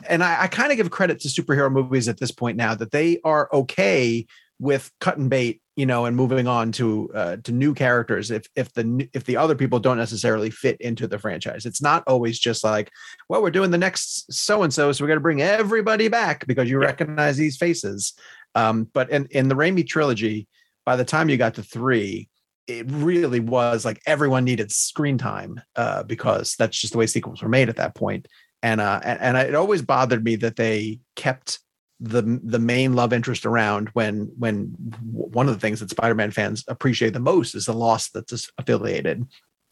Speaker 6: and I, I kind of give credit to superhero movies at this point now that they are okay with cut and bait, you know, and moving on to uh, to new characters if if the if the other people don't necessarily fit into the franchise. It's not always just like, well, we're doing the next so and so, so we're going to bring everybody back because you
Speaker 3: Yeah.
Speaker 6: recognize these faces. Um, but in in the Raimi trilogy, by the time you got to three, it really was like everyone needed screen time uh, because that's just the way sequels were made at that point. And uh, and, and it always bothered me that they kept the the main love interest around when when one of the things that Spider-Man fans appreciate the most is the loss that's affiliated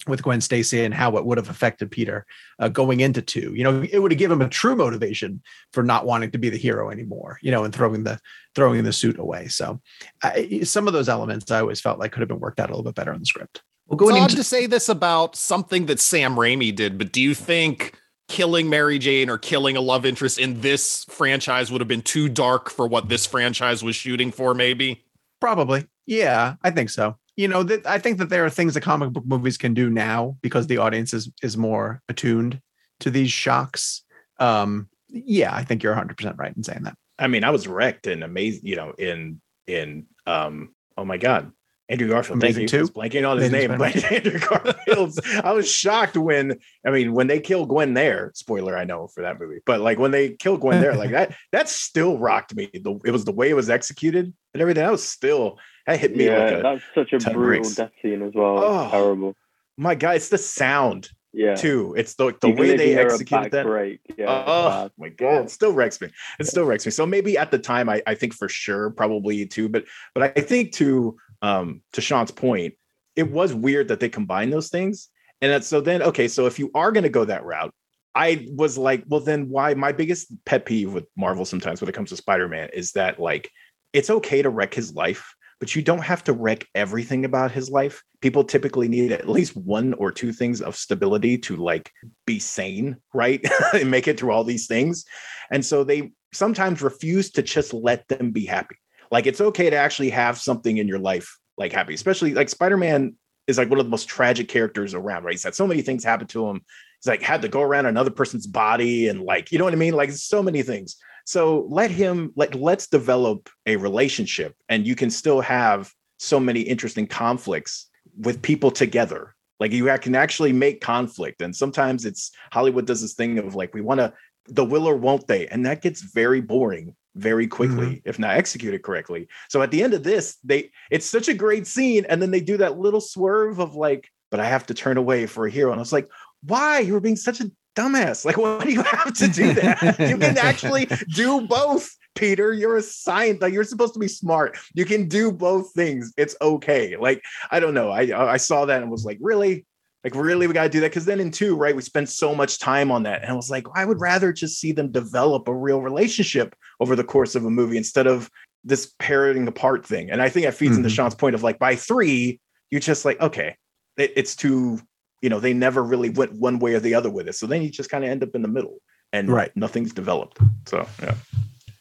Speaker 6: with Gwen Stacy and how it would have affected Peter uh, going into two. You know, it would have given him a true motivation for not wanting to be the hero anymore. You know, and throwing the throwing the suit away. So, I, some of those elements I always felt like could have been worked out a little bit better in the script.
Speaker 2: Well,
Speaker 4: It's
Speaker 2: going
Speaker 4: odd
Speaker 2: into
Speaker 4: to say this about something that Sam Raimi did, but do you think killing Mary Jane or killing a love interest in this franchise would have been too dark for what this franchise was shooting for? Maybe.
Speaker 6: Probably. Yeah, I think so. You know, that I think that there are things that comic book movies can do now because the audience is is more attuned to these shocks. Um, yeah, I think you're 100% right in saying that.
Speaker 3: I mean, I was wrecked and amazing, you know, in in um oh my god. Andrew Garfield,
Speaker 6: Amazing
Speaker 3: thank you. I was blanking on his
Speaker 6: Amazing
Speaker 3: name, but *laughs* Andrew Garfield. I was shocked when I mean when they kill Gwen there. Spoiler, I know for that movie, but like when they kill Gwen there, like *laughs* that that still rocked me. The, it was the way it was executed and everything. That was still that hit me
Speaker 5: yeah,
Speaker 3: like a
Speaker 5: that's such a brutal
Speaker 3: bricks.
Speaker 5: death scene as well.
Speaker 3: Oh.
Speaker 5: Terrible.
Speaker 3: my god. It's the sound
Speaker 5: Yeah.
Speaker 3: too. It's the the
Speaker 5: You
Speaker 3: way they executed that.
Speaker 5: break. Yeah.
Speaker 3: oh my god, it still wrecks me. It still wrecks me. So maybe at the time, I, I think for sure, probably too. But but I think to um to Sean's point, it was weird that they combined those things. And that, so then okay, so if you are going to go that route, I was like, well, then why? My biggest pet peeve with Marvel sometimes when it comes to Spider Man is that like it's okay to wreck his life. But you don't have to wreck everything about his life. People typically need at least one or two things of stability to like be sane, right? *laughs* and make it through all these things. And so they sometimes refuse to just let them be happy. Like it's okay to actually have something in your life like happy, especially like Spider-Man is like one of the most tragic characters around, right? He's had so many things happen to him. Like had to go around another person's body and like, you know what I mean? Like so many things. So let him like let's develop a relationship and you can still have so many interesting conflicts with people together like you can actually make conflict and sometimes it's hollywood does this thing of like we want to the will or won't they and that gets very boring very quickly mm-hmm. if not executed correctly so at the end of this they it's such a great scene and then they do that little swerve of like but i have to turn away for a hero and i was like why? You were being such a dumbass. Like *laughs* why do you have to do that? You can actually *laughs* do both peter. You're a scientist. like you're supposed to be smart. You can do both things. It's okay. Like i don't know. I i saw that and was like really? Like really we got to do that? Because then in two right we spent so much time on that. And i was like i would rather just see them develop a real relationship over the course of a movie instead of this parroting apart thing. And i think that feeds into
Speaker 6: Mhm.
Speaker 3: sean's point of like by three you're just like okay it, it's too you know they never really went one way or the other with it so then you just kind of end up in the middle and
Speaker 6: Right.
Speaker 3: nothing's developed so yeah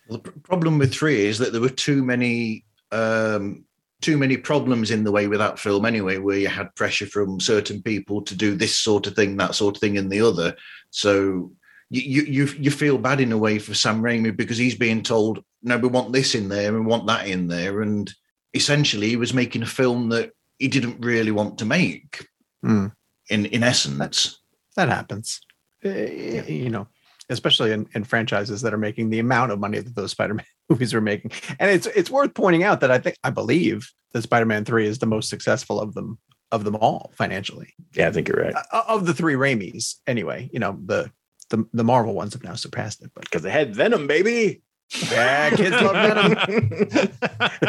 Speaker 2: The pr- problem with three is that there were too many um, too many problems in the way with that film anyway, where you had pressure from certain people to do this sort of thing, that sort of thing, and the other. So you you you feel bad in a way for Sam Raimi because he's being told, no, we want this in there and we want that in there, and essentially he was making a film that he didn't really want to make.
Speaker 6: Hmm.
Speaker 2: In in essence, that's
Speaker 6: that happens. Uh, You know, especially in, in franchises that are making the amount of money that those Spider-Man *laughs* movies are making. And it's it's worth pointing out that I think I believe that Spider-Man 3 is the most successful of them of them all financially.
Speaker 3: Yeah, I think you're right.
Speaker 6: Uh, Of the three Raimis, anyway. You know, the the, the Marvel ones have now surpassed it. But
Speaker 3: Because they had Venom, baby.
Speaker 6: Yeah, kids love Venom.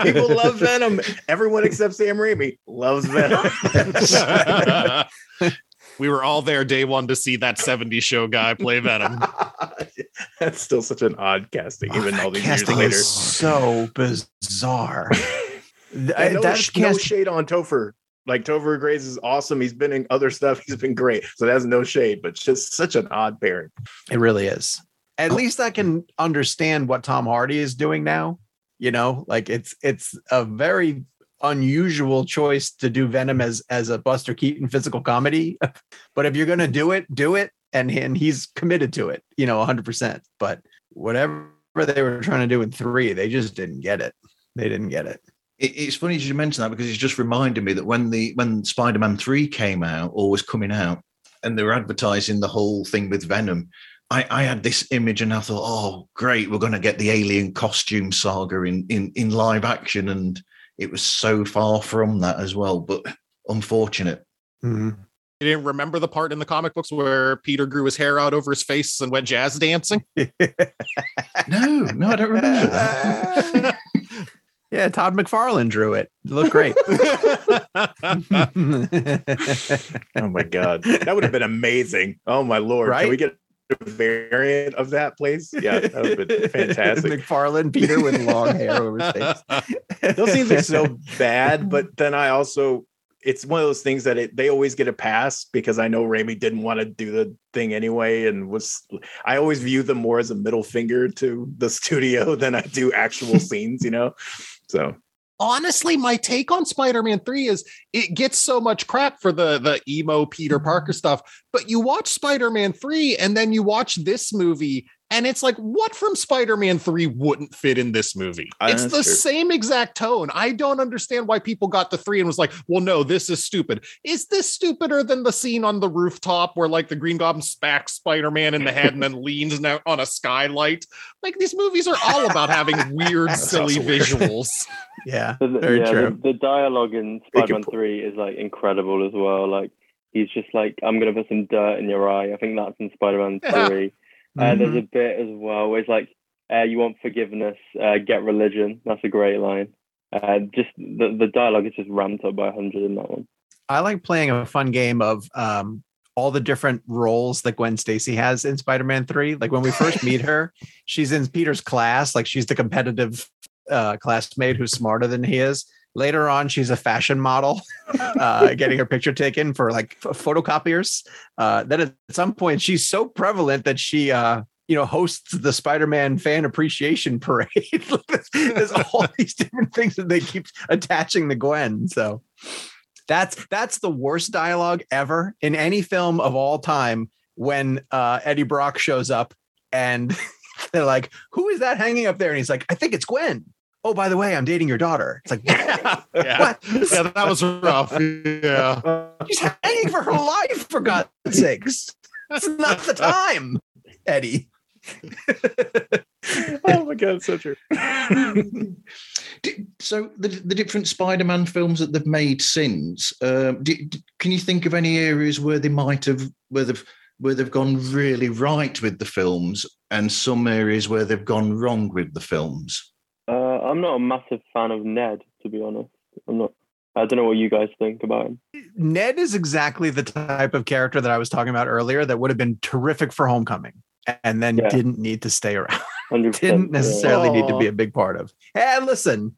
Speaker 6: *laughs*
Speaker 3: People love Venom. Everyone except Sam Raimi loves Venom. *laughs*
Speaker 4: we were all there day one to see that 70s show guy play Venom. *laughs*
Speaker 3: That's still such an odd casting, even all
Speaker 6: that
Speaker 3: these years later.
Speaker 6: so bizarre. Th-
Speaker 3: And no,
Speaker 6: that
Speaker 3: sh- no
Speaker 6: cast-
Speaker 3: shade on Topher. Like Topher Grace is awesome. He's been in other stuff. He's been great. So that's no shade, but just such an odd pairing.
Speaker 6: It really is. At least I can understand what Tom Hardy is doing now. You know, like it's it's a very unusual choice to do Venom as as a Buster Keaton physical comedy. *laughs* but if you're gonna do it, do it. And and he's committed to it, you know, 100 percent But whatever they were trying to do in three, they just didn't get it. They didn't get it.
Speaker 2: it, it's funny you mention that because it's just reminded me that when the when Spider-Man three came out or was coming out, and they were advertising the whole thing with Venom. I, I had this image and I thought, oh, great, we're going to get the alien costume saga in, in in live action, and it was so far from that as well. But unfortunate.
Speaker 6: Mhm.
Speaker 4: You didn't remember the part in the comic books where Peter grew his hair out over his face and went jazz dancing? *laughs*
Speaker 2: No, no, I don't remember that. *laughs*
Speaker 6: yeah, Todd McFarlane drew it. It looked great. *laughs*
Speaker 3: Oh my god, that would have been amazing. Oh my lord,
Speaker 6: Right?
Speaker 3: can we get a variant of that, place. Yeah, that would have been *laughs* fantastic.
Speaker 6: McFarlane Peter with long hair over his face. *laughs*
Speaker 3: Those scenes are so bad, but then I also it's one of those things that it, they always get a pass because I know Raimi didn't want to do the thing anyway, and was I always view them more as a middle finger to the *laughs* studio than I do actual scenes, you know. So
Speaker 4: honestly my take on spider-man 3 is it gets so much crap for the the emo peter mm-hmm. parker stuff but you watch spider-man 3 and then you watch this movie and it's like what from spider-man 3 wouldn't fit in this movie
Speaker 3: Uh,
Speaker 4: it's the
Speaker 3: true.
Speaker 4: same exact tone i don't understand why people got the 3 and was like well no this is stupid is this stupider than the scene on the rooftop where like the green goblin smacks spider-man in the head and then *laughs* leans now on a skylight like these movies are all about having *laughs* weird silly
Speaker 3: weird.
Speaker 4: visuals *laughs*
Speaker 6: Yeah,
Speaker 5: But the,
Speaker 6: very
Speaker 5: yeah,
Speaker 6: true.
Speaker 5: The, the dialogue in Spider-Man Three is like incredible as well. Like he's just like, "I'm gonna put some dirt in your eye." I think that's in Spider-Man
Speaker 4: Yeah.
Speaker 5: Three. Uh, there's
Speaker 6: Mhm.
Speaker 5: a bit as well where it's like, uh, "You want forgiveness? Uh, get religion." That's a great line. Uh, just the the dialogue is just ramped up by hundred in that one.
Speaker 6: I like playing a fun game of um, all the different roles that Gwen Stacy has in Spider-Man 3. Like when we first meet her, *laughs* she's in Peter's class, like she's the competitive uh, classmate who's smarter than he is. Later on, she's a fashion model, *laughs* uh, getting her picture taken for like photocopiers. Uh, then at some point, she's so prevalent that she, uh, you know, hosts the Spider-Man fan appreciation parade. *laughs* There's *laughs* all these different things that they keep attaching to Gwen. So that's that's the worst dialogue ever in any film of all time when uh, Eddie Brock shows up and they're like, "Who is that hanging up there?" And he's like, "I think it's Gwen." Oh, by the way, I'm dating your daughter. It's like, *laughs*
Speaker 4: yeah.
Speaker 6: What?
Speaker 4: Yeah, that was rough. Yeah. *laughs*
Speaker 6: she's hanging for her life, for God's sakes. It's not the time, Eddie. *laughs*
Speaker 3: oh my god, so true.
Speaker 2: So the the different Spider-Man films that they've made since, um, di- di- can you think of any areas where they might have where they've where they've gone really right with the films, and some areas where they've gone wrong with the films?
Speaker 5: Uh, I'm not a massive fan of Ned, to be honest. I'm not. I don't know what you guys think about him.
Speaker 6: Ned is exactly the type of character that I was talking about earlier that would have been terrific for Homecoming and then
Speaker 5: Yeah.
Speaker 6: didn't need to stay around. *laughs* Didn't
Speaker 5: percent.
Speaker 6: necessarily need to be a big part of. Hey, listen,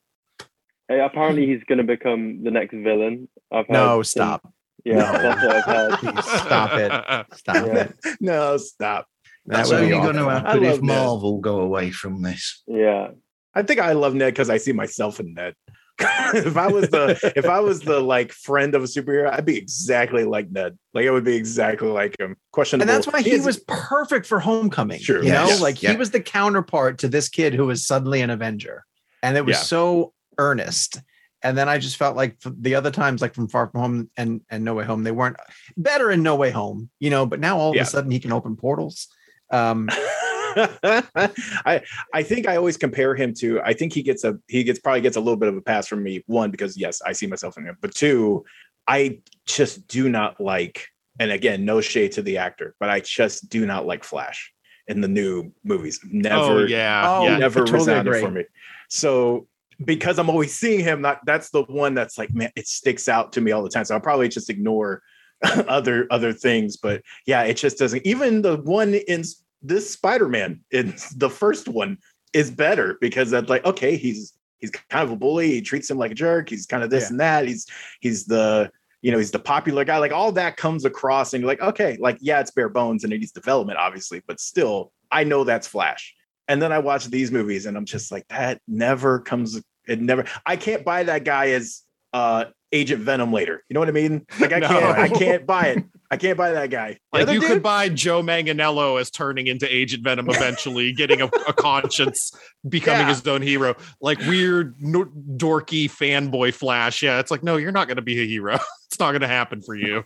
Speaker 5: Hey, apparently, he's going to become the next villain. I've
Speaker 6: no,
Speaker 5: some-
Speaker 6: stop.
Speaker 5: Yeah,
Speaker 6: No.
Speaker 5: that's what I've heard. *laughs*
Speaker 6: Stop it. Stop
Speaker 5: Yeah.
Speaker 6: it.
Speaker 3: no, stop.
Speaker 6: That
Speaker 2: That's
Speaker 6: would be
Speaker 2: only going to
Speaker 6: awful.
Speaker 3: I
Speaker 2: happen if. Marvel go away from this.
Speaker 5: Yeah,
Speaker 3: I think I love Ned because I see myself in Ned. *laughs* if I was the if I was the like friend of a superhero, I'd be exactly like Ned. Like I would be exactly like him. Questionable.
Speaker 6: And that's why he,
Speaker 3: is-
Speaker 6: was perfect for Homecoming.
Speaker 3: Sure.
Speaker 6: You know,
Speaker 2: Yes.
Speaker 6: like
Speaker 2: Yeah.
Speaker 6: he was the counterpart to this kid who was suddenly an Avenger, and it was
Speaker 3: Yeah.
Speaker 6: so earnest. And then I just felt like the other times, like from Far From Home and and No Way Home, they weren't better in No Way Home. You know, but now all of
Speaker 3: Yeah.
Speaker 6: a sudden he can open portals. Um, *laughs* *laughs*
Speaker 3: I I think I always compare him to. I think he gets a he gets probably gets a little bit of a pass from me. One because yes, I see myself in him, but two, I just do not like. And again, no shade to the actor, but I just do not like Flash in the new movies. Oh, never,
Speaker 4: oh yeah,
Speaker 6: Oh,
Speaker 4: yeah.
Speaker 3: never
Speaker 6: I totally
Speaker 3: resounded
Speaker 6: agree.
Speaker 3: for me. So because I'm always seeing him, not that's the one that's like, man, it sticks out to me all the time. So I'll probably just ignore *laughs* other other things. But yeah, it just doesn't. Even the one in s- this Spider-Man, in *laughs* the first one, is better because that's like, okay, he's he's kind of a bully. He treats him like a jerk. He's kind of this
Speaker 6: Yeah.
Speaker 3: and that. He's he's the you know he's the popular guy. Like all that comes across, and you're like, okay, like yeah, it's bare bones and it needs development, obviously, but still, I know that's Flash. And then I watch these movies, and I'm just like, that never comes. It never. I can't buy that guy as uh Agent Venom later. You know what I mean? Like I *laughs*
Speaker 4: No.
Speaker 3: can't. I can't buy it. I can't buy that guy. The
Speaker 4: Like you
Speaker 3: dude-
Speaker 4: could buy Joe Manganiello as turning into Agent Venom eventually, getting a, a conscience, becoming
Speaker 3: Yeah.
Speaker 4: his own hero. Like weird, no- dorky fanboy Flash. Yeah, it's like no, you're not going to be a hero. *laughs* it's not going to happen for you.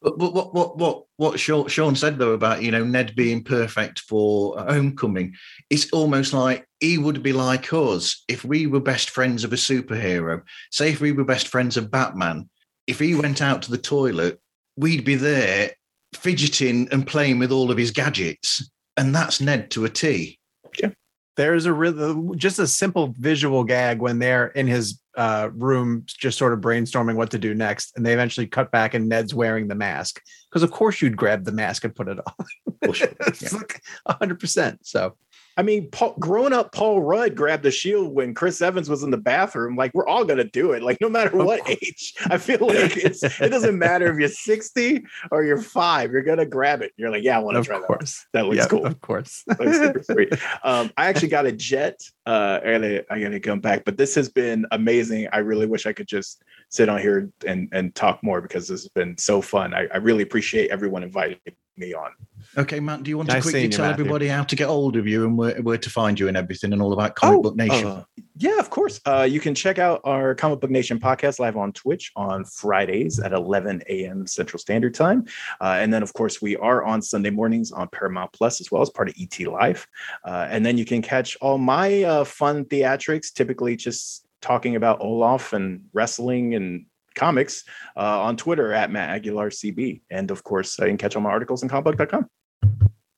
Speaker 2: But, but what what what what Sean, Sean said though about you know Ned being perfect for Homecoming, it's almost like he would be like us if we were best friends of a superhero. Say if we were best friends of Batman, if he went out to the toilet, we'd be there fidgeting and playing with all of his gadgets, and that's Ned to a T. Yeah.
Speaker 6: there's a rhythm, just a simple visual gag when they're in his uh, room just sort of brainstorming what to do next and they eventually cut back and ned's wearing the mask because of course you'd grab the mask and put it on
Speaker 2: Well, sure, *laughs*
Speaker 6: it's
Speaker 2: yeah.
Speaker 6: like 100% so
Speaker 3: I mean, Paul, grown up Paul Rudd grabbed the shield when Chris Evans was in the bathroom. Like we're all gonna do it. Like no matter what age. I feel like it's it doesn't matter if you're 60 or you're five. You're gonna grab it. You're like, yeah, I want to try that.
Speaker 6: Of course
Speaker 3: That looks
Speaker 6: Yeah,
Speaker 3: cool.
Speaker 6: of course
Speaker 3: looks *laughs* sweet. Um, I actually got a jet. Uh, I gotta I gotta come back, but this has been amazing. I really wish I could just sit on here and and talk more because this has been so fun. I, I really appreciate everyone inviting me on.
Speaker 2: Okay, Matt, do you want
Speaker 6: Nice
Speaker 2: to quickly
Speaker 6: you,
Speaker 2: tell everybody how to get hold of you and where, where to find you and everything and all about Comic Book Nation?
Speaker 3: uh, yeah, of course. Uh, you can check out our Comic Book Nation podcast live on Twitch on Fridays at 11 a.m. Central Standard Time. Uh, and then, of course, we are on Sunday mornings on Paramount Plus as well as part of ET Live. Uh, and then you can catch all my uh, fun theatrics, typically just talking about Olaf and wrestling and comics uh, on Twitter at Matt Aguilar CB. And of course, you can catch all my articles on comicbook.com.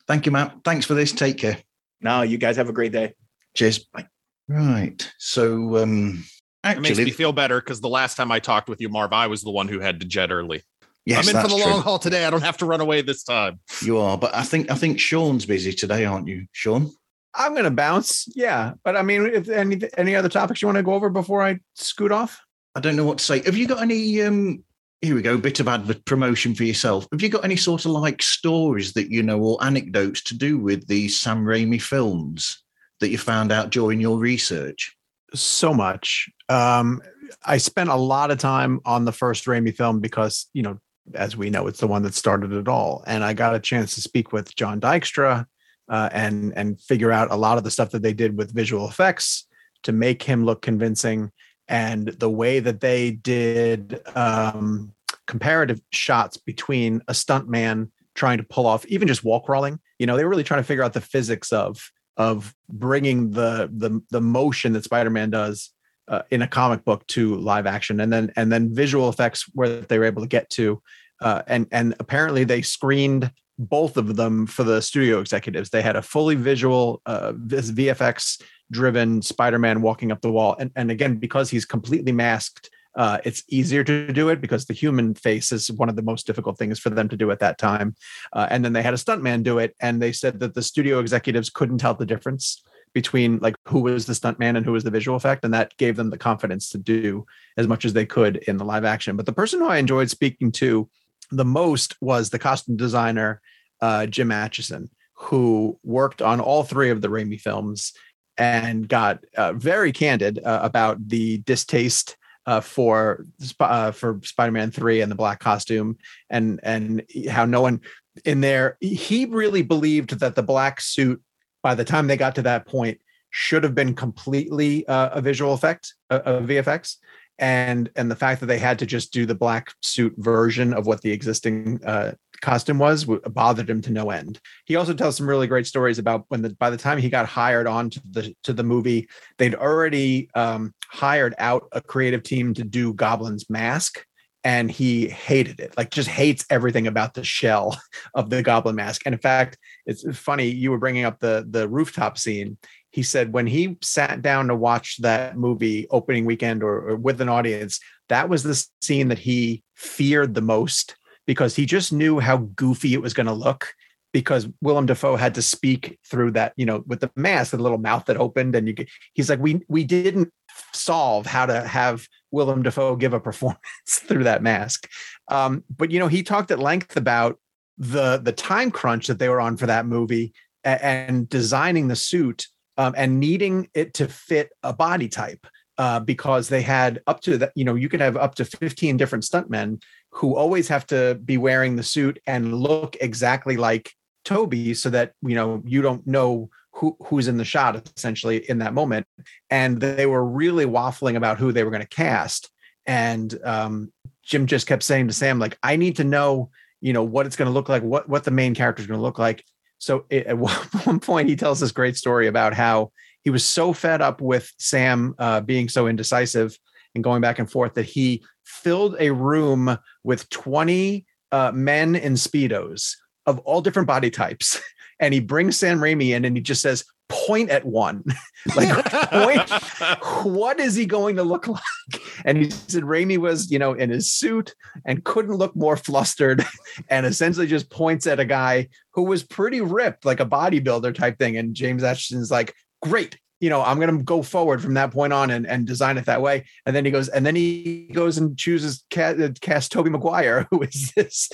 Speaker 2: Thank you, Matt. Thanks for this. Take care.
Speaker 3: Now, you guys have a great day.
Speaker 2: Cheers. Bye. Right. So, um,
Speaker 4: It makes me feel better because the last time I talked with you, Marv, I was the one who had to jet early.
Speaker 2: yes,
Speaker 4: I'm in for
Speaker 2: that's
Speaker 4: the
Speaker 2: true.
Speaker 4: long haul today. I don't have to run away this time.
Speaker 2: You are, but I think I think Sean's busy today, aren't you, Sean?
Speaker 6: i'm gonna bounce yeah but i mean if any any other topics you want to go over before i scoot off
Speaker 2: I don't know what to say. Have you got any? um Here we go. Bit of advert promotion for yourself. Have you got any sort of like stories that you know or anecdotes to do with these Sam Raimi films that you found out during your research?
Speaker 6: so much. Um, I spent a lot of time on the first Raimi film because, you know, as we know, it's the one that started it all. And I got a chance to speak with John Dykstra uh, and and figure out a lot of the stuff that they did with visual effects to make him look convincing, and the way that they did um, comparative shots between a stuntman trying to pull off even just wall crawling. You know, they were really trying to figure out the physics of of bringing the the the motion that Spider-Man does uh, in a comic book to live action, and then and then visual effects where they were able to get to, uh, and and apparently they screened both of them for the studio executives. They had a fully visual uh, VFX driven Spider-Man walking up the wall, and and again because he's completely masked. Uh, it's easier to do it because the human face is one of the most difficult things for them to do at that time. Uh, and then they had a stuntman do it, and they said that the studio executives couldn't tell the difference between like who was the stuntman and who was the visual effect, and that gave them the confidence to do as much as they could in the live action. But the person who I enjoyed speaking to the most was the costume designer uh, Jim Acheson, who worked on all three of the Raimi films. And got uh, very candid uh, about the distaste uh, for uh, for Spider-Man three and the black costume, and and how no one in there. He really believed that the black suit, by the time they got to that point, should have been completely uh, a visual effect, a, VFX, and and the fact that they had to just do the black suit version of what the existing uh, costume was bothered him to no end. He also tells some really great stories about when the by the time he got hired on to the to the movie, they'd already um, hired out a creative team to do Goblin's mask. And he hated it, like just hates everything about the shell *laughs* of the Goblin mask. And in fact, it's funny you were bringing up the the rooftop scene. He said when he sat down to watch that movie opening weekend or, or with an audience, that was the scene that he feared the most because he just knew how goofy it was going to look because Willem Dafoe had to speak through that, you know, with the mask, the little mouth that opened, and you. He's like, we we didn't solve how to have Willem Dafoe give a *laughs* performance through that mask, um, but you know, he talked at length about the the time crunch that they were on for that movie and, and designing the suit um, and needing it to fit a body type. Uh, because they had up to that, you know, you could have up to 15 different stuntmen who always have to be wearing the suit and look exactly like Tobey so that you know you don't know who who's in the shot essentially in that moment. And they were really waffling about who they were going to cast. And um, Jim just kept saying to Sam like I need to know you know what it's going to look like what what the main character is going to look like. So it, at *laughs* one point he tells this great story about how he was so fed up with Sam uh, being so indecisive and going back and forth that he filled a room with 20 uh, men in speedos of all different body types. *laughs* And he brings sam raimi in and he just says point at one. *laughs* Like point *laughs* what is he going to look like? And he said raimi was you know in his suit and couldn't look more flustered and essentially just points at a guy who was pretty ripped like a bodybuilder type thing. And james Acheson's like great you know, I'm going to go forward from that point on and, and design it that way. And then he goes, and then he goes and chooses cast, uh, cast Tobey Maguire, *laughs* who is this,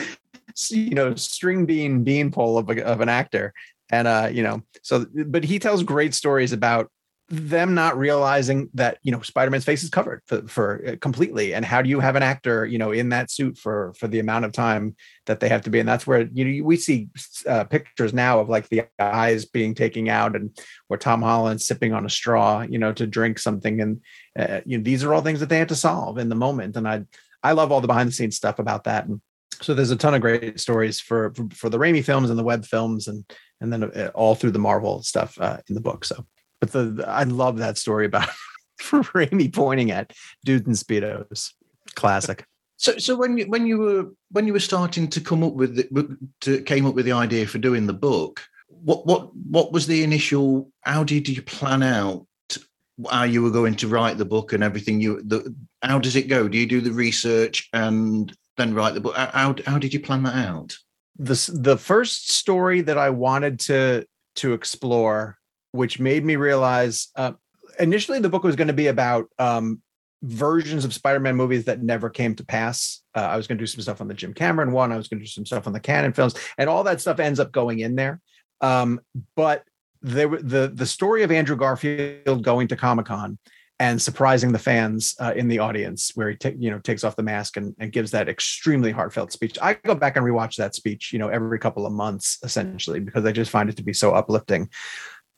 Speaker 6: you know, string bean beanpole of, a, of an actor. And, uh, you know, so, but he tells great stories about them not realizing that you know Spider-Man's face is covered for, for uh, completely, and how do you have an actor you know in that suit for for the amount of time that they have to be, and that's where you know we see uh, pictures now of like the eyes being taken out, and where Tom Holland sipping on a straw, you know, to drink something, and uh, you know these are all things that they had to solve in the moment, and I I love all the behind the scenes stuff about that, and so there's a ton of great stories for for, for the Raimi films and the Webb films, and and then uh, all through the Marvel stuff uh, in the book, so but the, I love that story about *laughs* Raimi pointing at dudes in speedos. Classic.
Speaker 2: So, so when you when you were when you were starting to come up with the, to came up with the idea for doing the book, what what what was the initial? How did you plan out how you were going to write the book and everything? You the how does it go? Do you do the research and then write the book? How how did you plan that out?
Speaker 6: The the first story that I wanted to to explore which made me realize uh, initially the book was going to be about um, versions of Spider-Man movies that never came to pass. Uh, I was going to do some stuff on the Jim Cameron one. I was going to do some stuff on the Cannon films, and all that stuff ends up going in there. Um, but there, the the story of Andrew Garfield going to Comic Con and surprising the fans uh, in the audience, where he ta- you know takes off the mask and, and gives that extremely heartfelt speech. I go back and rewatch that speech, you know, every couple of months, essentially, because I just find it to be so uplifting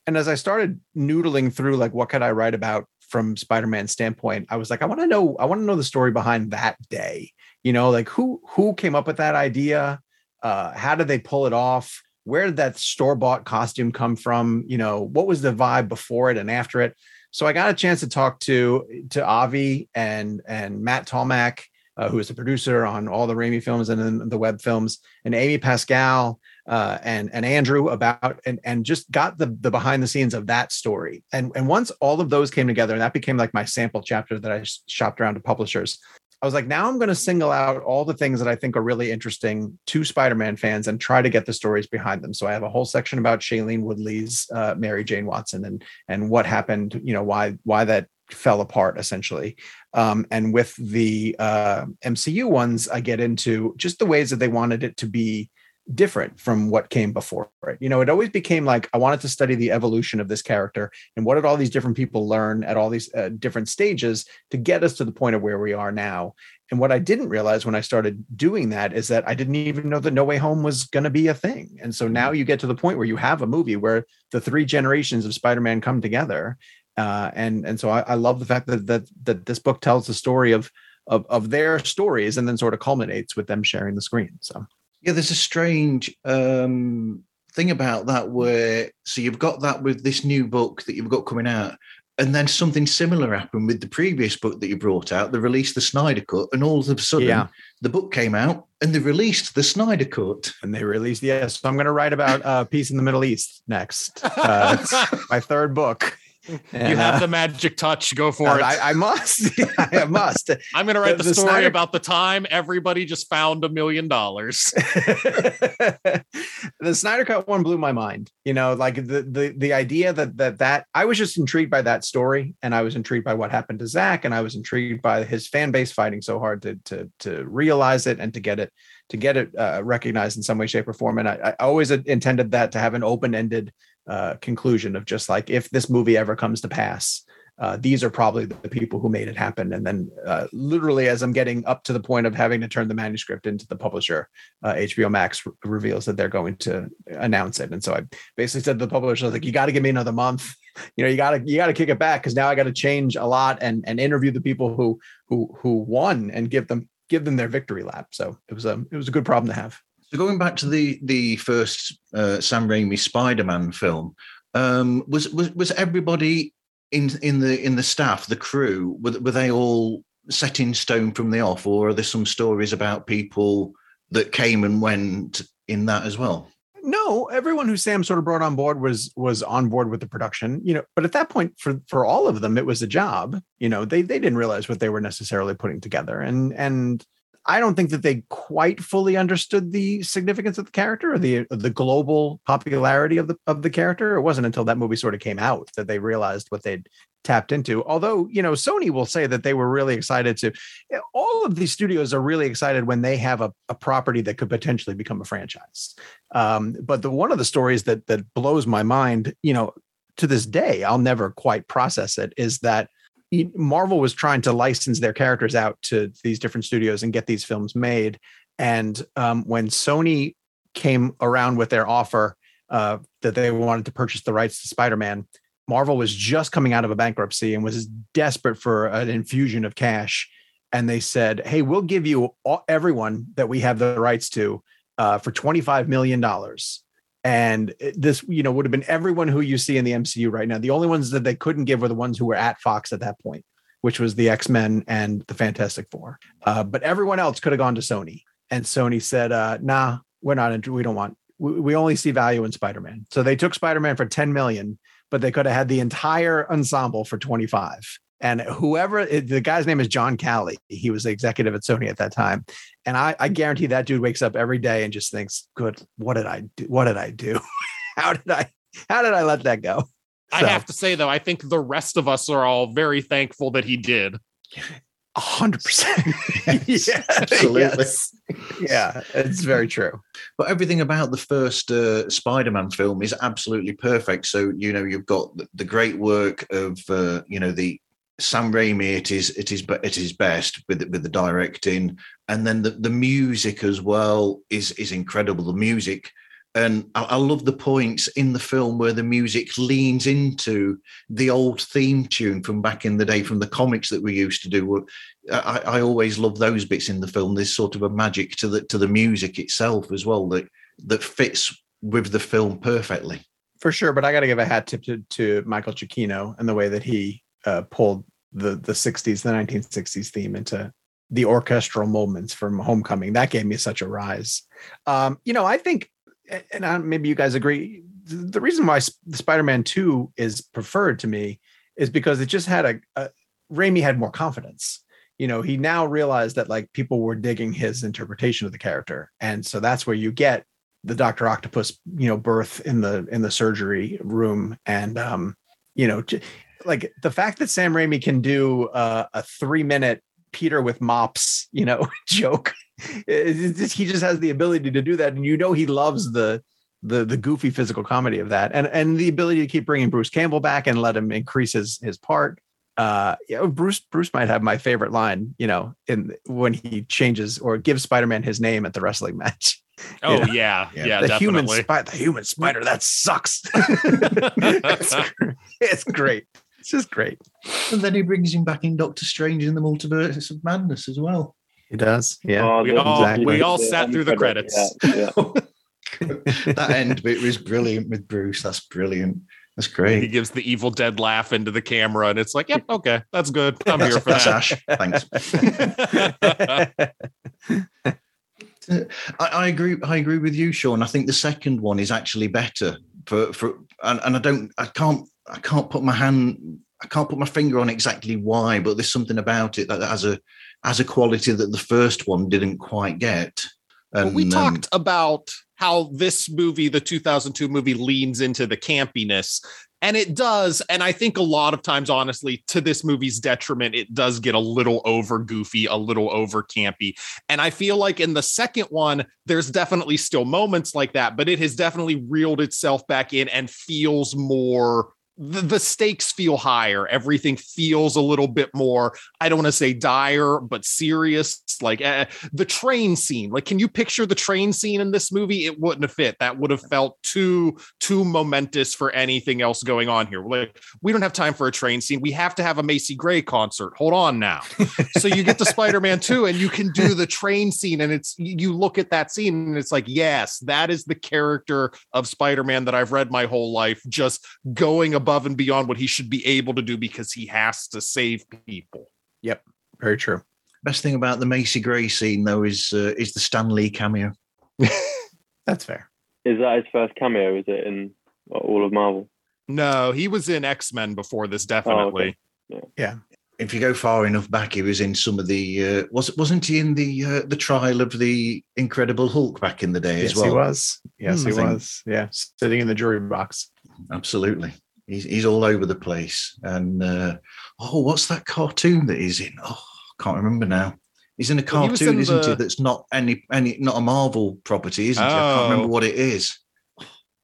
Speaker 6: and as I started noodling through like what could I write about from Spider-Man standpoint, I was like, I want to know, I want to know the story behind that day. You know, like who who came up with that idea? Uh, how did they pull it off? Where did that store-bought costume come from? You know, what was the vibe before it and after it? So I got a chance to talk to to Avi and and Matt Tolmach, uh, who is the producer on all the Raimi films and then the Webb films, and Amy Pascal uh, and and Andrew about and and just got the the behind the scenes of that story. And and once all of those came together, and that became like my sample chapter that I shopped around to publishers. I was like, now I'm going to single out all the things that I think are really interesting to Spider-Man fans and try to get the stories behind them. So I have a whole section about Shailene Woodley's uh, Mary Jane Watson and and what happened, you know, why why that fell apart essentially. Um, and with the uh, MCU ones, I get into just the ways that they wanted it to be different from what came before it. You know, it always became like I wanted to study the evolution of this character and what did all these different people learn at all these uh, different stages to get us to the point of where we are now. And what I didn't realize when I started doing that is that I didn't even know that No Way Home was going to be a thing. And so now you get to the point where you have a movie where the three generations of Spider-Man come together. Uh, and and so I, I love the fact that that that this book tells the story of of of their stories and then sort of culminates with them sharing the screen. So
Speaker 2: Yeah, there's a strange um, thing about that where so you've got that with this new book that you've got coming out, and then something similar happened with the previous book that you brought out. They released the Snyder Cut, and all of a sudden
Speaker 6: Yeah.
Speaker 2: the book came out and they released the Snyder Cut.
Speaker 6: and they released yes. So I'm going to write about uh, peace in the Middle East next. Uh, it's *laughs* my third book.
Speaker 4: You have
Speaker 6: uh,
Speaker 4: the magic touch. Go for
Speaker 6: uh,
Speaker 4: it.
Speaker 6: I, I must. *laughs* I must.
Speaker 4: I'm going to write
Speaker 6: the-
Speaker 4: the,
Speaker 6: the
Speaker 4: story
Speaker 6: Snyder-
Speaker 4: about the time everybody just found a million dollars. *laughs*
Speaker 6: the Snyder Cut one blew my mind. You know, like the the the idea that that that I was just intrigued by that story, and I was intrigued by what happened to Zach, and I was intrigued by his fan base fighting so hard to to to realize it and to get it to get it uh, recognized in some way, shape, or form. And I, I always intended that to have an open ended uh, conclusion of just like if this movie ever comes to pass. Uh, these are probably the people who made it happen. And then, uh, literally, as I'm getting up to the point of having to turn the manuscript into the publisher, uh, HBO Max re- reveals that they're going to announce it. And so I basically said to the publisher, I was like, "You got to give me another month. You know, you got to you got to kick it back because now I got to change a lot and and interview the people who who who won and give them give them their victory lap." So it was a it was a good problem to have.
Speaker 2: So going back to the the first uh, Sam Raimi Spider-Man film, um, was was was everybody in in the in the staff, the crew, were, were they all set in stone from the off, or are there some stories about people that came and went in that as well?
Speaker 6: No, everyone who Sam sort of brought on board was was on board with the production, you know. But at that point, for for all of them, it was a job. You know, they they didn't realize what they were necessarily putting together, and and I don't think that they quite fully understood the significance of the character or the the global popularity of the of the character. It wasn't until that movie sort of came out that they realized what they'd tapped into. Although, you know, Sony will say that they were really excited to all of these studios are really excited when they have a, a property that could potentially become a franchise. Um, but the one of the stories that that blows my mind, you know, to this day, I'll never quite process it, is that Marvel was trying to license their characters out to these different studios and get these films made. And um, when Sony came around with their offer uh, that they wanted to purchase the rights to Spider-Man, Marvel was just coming out of a bankruptcy and was desperate for an infusion of cash. And they said, "Hey, we'll give you all, everyone that we have the rights to uh, for twenty-five million dollars." And this, you know, would have been everyone who you see in the MCU right now. The only ones that they couldn't give were the ones who were at Fox at that point, which was the X Men and the Fantastic Four. Uh, but everyone else could have gone to Sony, and Sony said, uh, "Nah, we're not. We don't want. We, we only see value in Spider Man." So they took Spider Man for ten million, but they could have had the entire ensemble for twenty five. And whoever the guy's name is John Calley, he was the executive at Sony at that time. And I, I guarantee that dude wakes up every day and just thinks, "Good, what did I do? What did I do? *laughs* how did I? How did I let that go?"
Speaker 4: I have to say though, I think the rest of us are all very thankful that he did.
Speaker 6: A hundred percent. *laughs*
Speaker 2: Yes,
Speaker 6: Yeah,
Speaker 2: absolutely.
Speaker 6: yes. Yeah, it's very true.
Speaker 2: But everything about the first uh, Spider-Man film is absolutely perfect. So you know you've got the, the great work of uh, you know the Sam Raimi. It is it is be- it is best with the, with the directing, and then the, the music as well is is incredible. The music, and I, I love the points in the film where the music leans into the old theme tune from back in the day from the comics that we used to do. I, I always love those bits in the film. There's sort of a magic to the to the music itself as well that that fits with the film perfectly.
Speaker 6: for sure. But I got to give a hat tip to, to Michael Giacchino and the way that he uh, pulled the the '60s, the 1960s theme into the orchestral moments from Homecoming. That gave me such a rise. Um, you know, I think, and I, maybe you guys agree. The reason why Sp- Spider-Man Two is preferred to me is because it just had a, a Raimi had more confidence. You know, he now realized that like people were digging his interpretation of the character, and so that's where you get the Doctor Octopus, you know, birth in the in the surgery room, and um, you know, like the fact that Sam Raimi can do uh, a three minute Peter with mops, you know, *laughs* joke just- he just has the ability to do that, and you know he loves the the the goofy physical comedy of that, and and the ability to keep bringing Bruce Campbell back and let him increase his his part. Uh, you know, Bruce Bruce might have my favorite line, you know, in when he changes or gives Spider Man his name at the wrestling *laughs* match.
Speaker 4: Oh
Speaker 6: know?
Speaker 4: yeah,
Speaker 2: Yeah,
Speaker 4: yeah,
Speaker 6: the human spider, the human spider, that sucks. *laughs* it's, it's great. It's just great.
Speaker 2: And then he brings him back in Doctor Strange in the Multiverse of Madness as well.
Speaker 6: He does. Yeah.
Speaker 5: Oh,
Speaker 4: We all-
Speaker 6: Exactly.
Speaker 4: we all sat
Speaker 5: end
Speaker 4: through the
Speaker 5: credit,
Speaker 4: credits.
Speaker 5: Yeah, yeah. *laughs*
Speaker 2: that end bit was brilliant with Bruce. That's brilliant. That's great.
Speaker 4: He gives the Evil Dead laugh into the camera, and it's like, yep, okay, that's good. I'm here for
Speaker 2: that's
Speaker 4: that.
Speaker 2: Ash. Thanks. *laughs* I, I agree. I agree with you, Sean. I think the second one is actually better for for, and, and I don't. I can't. I can't put my hand. I can't put my finger on exactly why, but there's something about it that has a has a quality that the first one didn't quite get.
Speaker 4: Well,
Speaker 2: And
Speaker 4: we
Speaker 2: um,
Speaker 4: talked about how this movie, the 2002 movie, leans into the campiness. And it does. And I think a lot of times, honestly, to this movie's detriment, it does get a little over goofy, a little over campy. And I feel like in the second one, there's definitely still moments like that, but it has definitely reeled itself back in and feels more. The, the stakes feel higher. Everything feels a little bit more, I don't want to say dire, but serious. Like uh, the train scene. Like can you picture the train scene in this movie? It wouldn't have fit. That would have felt too too momentous for anything else going on here. Like we don't have time for a train scene. We have to have a macy gray concert. Hold on now. So you get to spider-man 2 and you can do the train scene and it's you look at that scene and it's like yes that is the character of spider-man that i've read my whole life just going above and beyond what he should be able to do because he has to save people Yep,
Speaker 6: Very true.
Speaker 2: best thing about the Macy Gray scene though is uh, is the Stan Lee cameo. *laughs*
Speaker 6: That's fair.
Speaker 5: Is that his first cameo? Is it in all of Marvel?
Speaker 4: no he was in x-men before this definitely Yeah.
Speaker 2: if you go far enough back, he was in some of the. Uh, was wasn't he in the uh, the trial of the Incredible Hulk back in the day
Speaker 6: Yes,
Speaker 2: as well?
Speaker 6: he was. Yes,
Speaker 2: Hmm,
Speaker 6: he was. Yeah, sitting in the jury box.
Speaker 2: Absolutely, he's he's all over the place. And uh, oh, what's that cartoon that he's in? Oh, I can't remember now. He's in a
Speaker 4: Well, he
Speaker 2: cartoon,
Speaker 4: in
Speaker 2: isn't he? That's not any any not a Marvel property, isn't it? I can't remember
Speaker 4: Oh.
Speaker 2: what it is.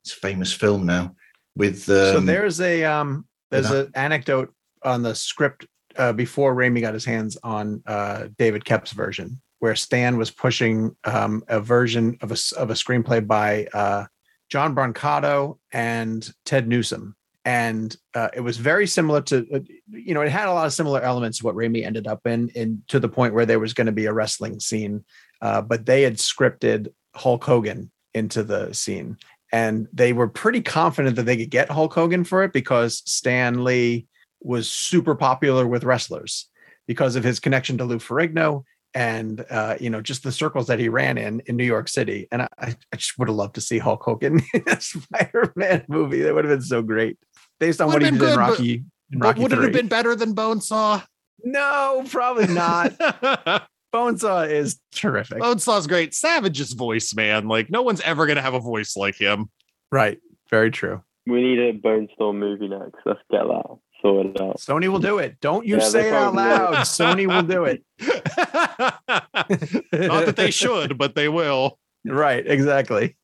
Speaker 2: It's a famous film now with. Um,
Speaker 6: so there's a um there's an anecdote on the script uh, before Raimi got his hands on uh, David Koepp's version, where Stan was pushing um, a version of a of a screenplay by uh, John Brancato and Ted Newsom, and uh, it was very similar to uh, you know it had a lot of similar elements to what Raimi ended up in, in to the point where there was going to be a wrestling scene, uh, but they had scripted Hulk Hogan into the scene and they were pretty confident that they could get Hulk Hogan for it because Stan Lee was super popular with wrestlers because of his connection to Lou Ferrigno and uh, you know just the circles that he ran in in New York City. And I, I just would have loved to see Hulk Hogan *laughs* in a Spider-Man movie. That would have been so great, based on what
Speaker 4: Would've
Speaker 6: he
Speaker 4: been
Speaker 6: did in
Speaker 4: good, but-
Speaker 6: Rocky. in
Speaker 4: But
Speaker 6: Rocky
Speaker 4: would it have been better than Bonesaw?
Speaker 6: No, probably not. *laughs* Bonesaw is terrific.
Speaker 4: Bonesaw's great. Savage's voice, man. Like no one's ever gonna have a voice like him.
Speaker 6: Right, very true.
Speaker 5: We need a Bone Storm movie next. Let's get that sorted out.
Speaker 6: Sony will do it. Don't you
Speaker 5: Yeah,
Speaker 6: say it out
Speaker 5: probably will.
Speaker 6: loud. Sony will do it. *laughs* *laughs*
Speaker 4: Not that they should, but they will.
Speaker 6: Right, exactly.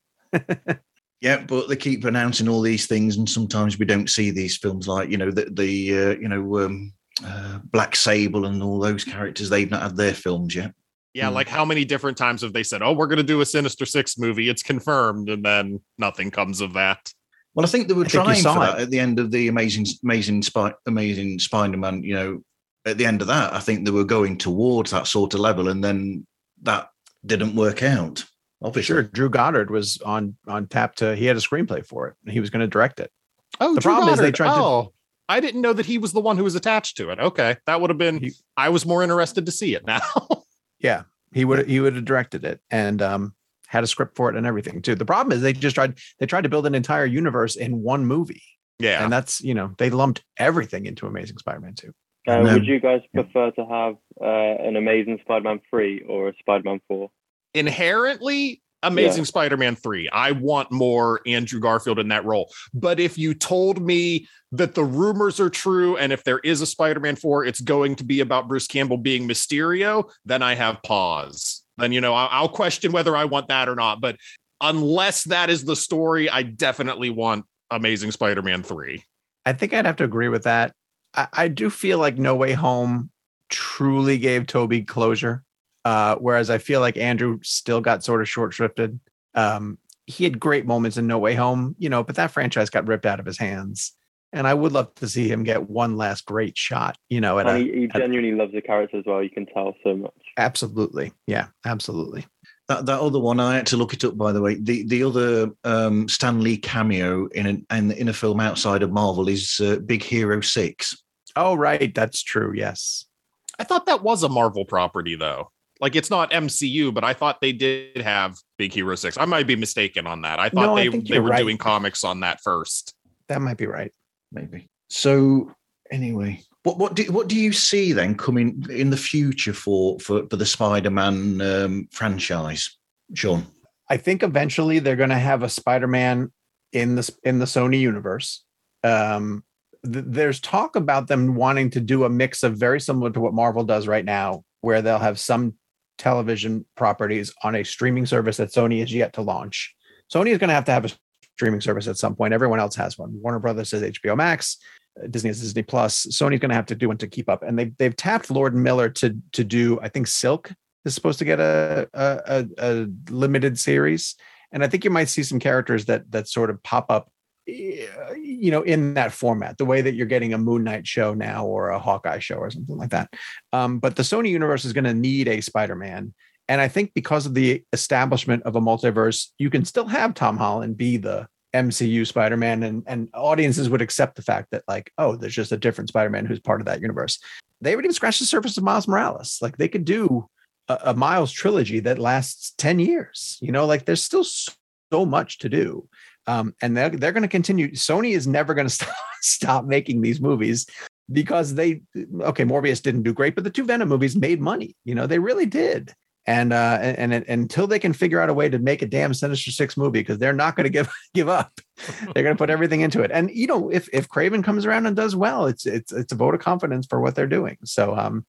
Speaker 2: Yeah, but they keep announcing all these things, and sometimes we don't see these films like you know the the uh, you know um, uh, Black Sable and all those characters. They've not had their films yet.
Speaker 4: Yeah,
Speaker 2: Hmm.
Speaker 4: like how many different times have they said, "Oh, we're gonna do a Sinister Six movie. It's confirmed," and then nothing comes of that.
Speaker 2: Well, I think they were
Speaker 6: I
Speaker 2: trying for that
Speaker 6: it.
Speaker 2: at the end of the amazing, amazing, Spy, amazing Spider-Man. You know, at the end of that, I think they were going towards that sort of level, and then that didn't work out. Obviously,
Speaker 6: Sure, Drew Goddard was on on tap to. He had a screenplay for it, and he was going to direct it.
Speaker 4: Oh,
Speaker 6: The
Speaker 4: Drew
Speaker 6: problem is they
Speaker 4: Goddard.
Speaker 6: tried to-
Speaker 4: Oh, I didn't know that he was the one who was attached to it. Okay, that would have been.
Speaker 6: He-
Speaker 4: I was more interested to see it now. *laughs*
Speaker 6: Yeah, he would he would have directed it and um, had a script for it and everything too. The problem is they just tried they tried to build an entire universe in one movie,
Speaker 4: yeah,
Speaker 6: and that's you know they lumped everything into Amazing Spider-Man two.
Speaker 5: Uh,
Speaker 2: And then-
Speaker 5: would you guys prefer to have uh, an Amazing Spider-Man three or a Spider-Man four?
Speaker 4: Inherently Amazing Spider-Man 3. I want more Andrew Garfield in that role. But if you told me that the rumors are true and if there is a Spider-Man 4, it's going to be about Bruce Campbell being Mysterio, then I have pause. then you know I'll, I'll question whether I want that or not. But unless that is the story, I definitely want Amazing Spider-Man three.
Speaker 6: I think I'd have to agree with that. I, I do feel like No Way Home truly gave Tobey closure, uh, whereas I feel like Andrew still got sort of short shrifted. Um, he had great moments in No Way Home, you know, but that franchise got ripped out of his hands. And I would love to see him get one last great shot, you know. At
Speaker 5: And
Speaker 6: a,
Speaker 5: he, he
Speaker 6: at-
Speaker 5: genuinely loves the character as well. You can tell so much.
Speaker 6: absolutely, yeah, absolutely.
Speaker 2: That that other one, I had to look it up by the way. The the other um, Stan Lee cameo in an in, in a film outside of Marvel is uh, Big Hero Six.
Speaker 6: Oh, right, that's true. Yes,
Speaker 4: I thought that was a Marvel property though. Like it's not MCU, but I thought they did have Big Hero Six. I might be mistaken on that. I thought
Speaker 6: No,
Speaker 4: they
Speaker 6: think
Speaker 4: they were
Speaker 6: right.
Speaker 4: doing comics on that first.
Speaker 6: that might be right.
Speaker 2: maybe. So anyway, what what do what do you see then coming in the future for for, for the Spider-Man um, franchise, Sean?
Speaker 6: I think eventually they're going to have a Spider-Man in the in the Sony universe. Um, th- there's talk about them wanting to do a mix of very similar to what Marvel does right now, where they'll have some television properties on a streaming service that Sony is yet to launch. Sony is going to have to have a streaming service at some point. Everyone else has one. Warner Brothers has HBO Max. uh, Disney has Disney Plus. Sony's going to have to do one to keep up, and they they've tapped Lord Miller to to do. I think Silk is supposed to get a a, a, a limited series, and I think you might see some characters that that sort of pop up, you know, in that format, the way that you're getting a Moon Knight show now or a Hawkeye show or something like that. Um, but the Sony universe is going to need a Spider-Man. And I think because of the establishment of a multiverse, you can still have Tom Holland be the MCU Spider-Man, and and audiences would accept the fact that like, oh, there's just a different Spider-Man who's part of that universe. They haven't even scratched the surface of Miles Morales. Like they could do a, a Miles trilogy that lasts ten years. You know, like there's still so much to do, um, and they're they're going to continue. Sony is never going *laughs* to stop stop making these movies because they okay morbius didn't do great but the two venom movies made money you know they really did. And uh and, and, and until they can figure out a way to make a damn sinister six movie because they're not going to give *laughs* give up. *laughs* They're going to put everything into it. And you know if if Kraven comes around and does well it's it's it's a vote of confidence for what they're doing. So um